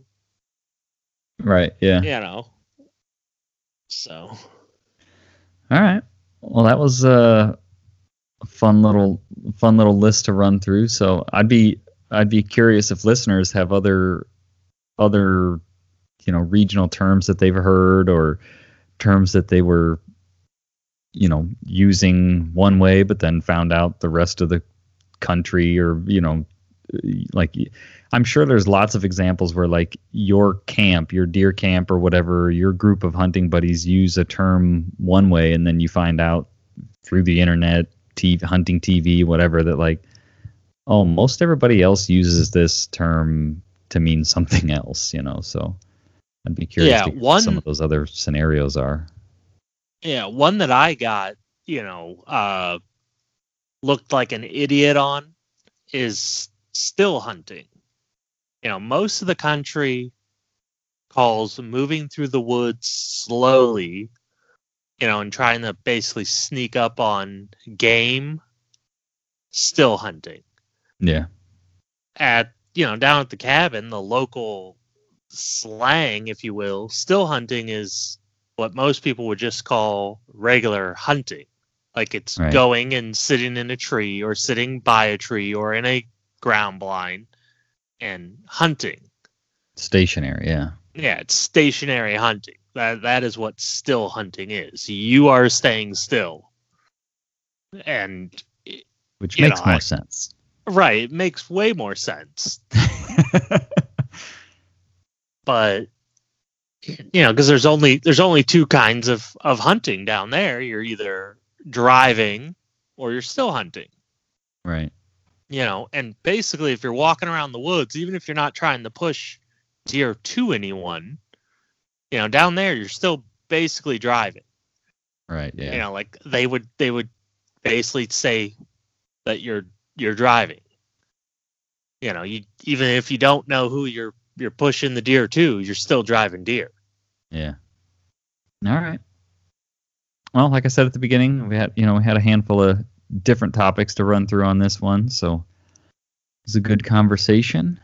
Right. Yeah. you know so All right. Well, that was uh, a fun little fun little list to run through. So I'd be I'd be curious if listeners have other other you know regional terms that they've heard or terms that they were you know using one way but then found out the rest of the country or you know like I'm sure there's lots of examples where like your camp, your deer camp or whatever, your group of hunting buddies use a term one way and then you find out through the internet, TV, hunting TV, whatever that like oh, most everybody else uses this term to mean something else, you know. So I'd be curious Yeah, to hear what one- some of those other scenarios are. Yeah, one that I got, you know, uh, looked like an idiot on is still hunting. You know, most of the country calls moving through the woods slowly, you know, and trying to basically sneak up on game still hunting. Yeah. At you know, down at the cabin, the local slang, if you will, still hunting is what most people would just call regular hunting. Like it's Right. going and sitting in a tree or sitting by a tree or in a ground blind and hunting. Stationary. Yeah. Yeah, it's stationary hunting. That that is what still hunting is. You are staying still. And Which makes know, more I- sense. right, it makes way more sense. but you know because there's only there's only two kinds of of hunting down there you're either driving or you're still hunting right. You know and basically if you're walking around the woods even if you're not trying to push deer to anyone you know down there you're still basically driving Right. Yeah. you know like they would they would basically say that you're you're driving you know you even if you don't know who you're you're pushing the deer to you're still driving deer Yeah. All right. Well, like I said at the beginning, we had you know we had a handful of different topics to run through on this one, so it was a good conversation,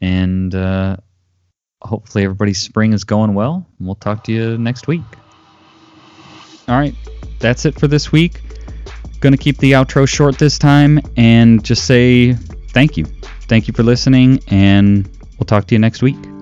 and uh, hopefully everybody's spring is going well. And we'll talk to you next week. All right, that's it for this week. Gonna keep the outro short this time, and just say thank you, thank you for listening, and we'll talk to you next week.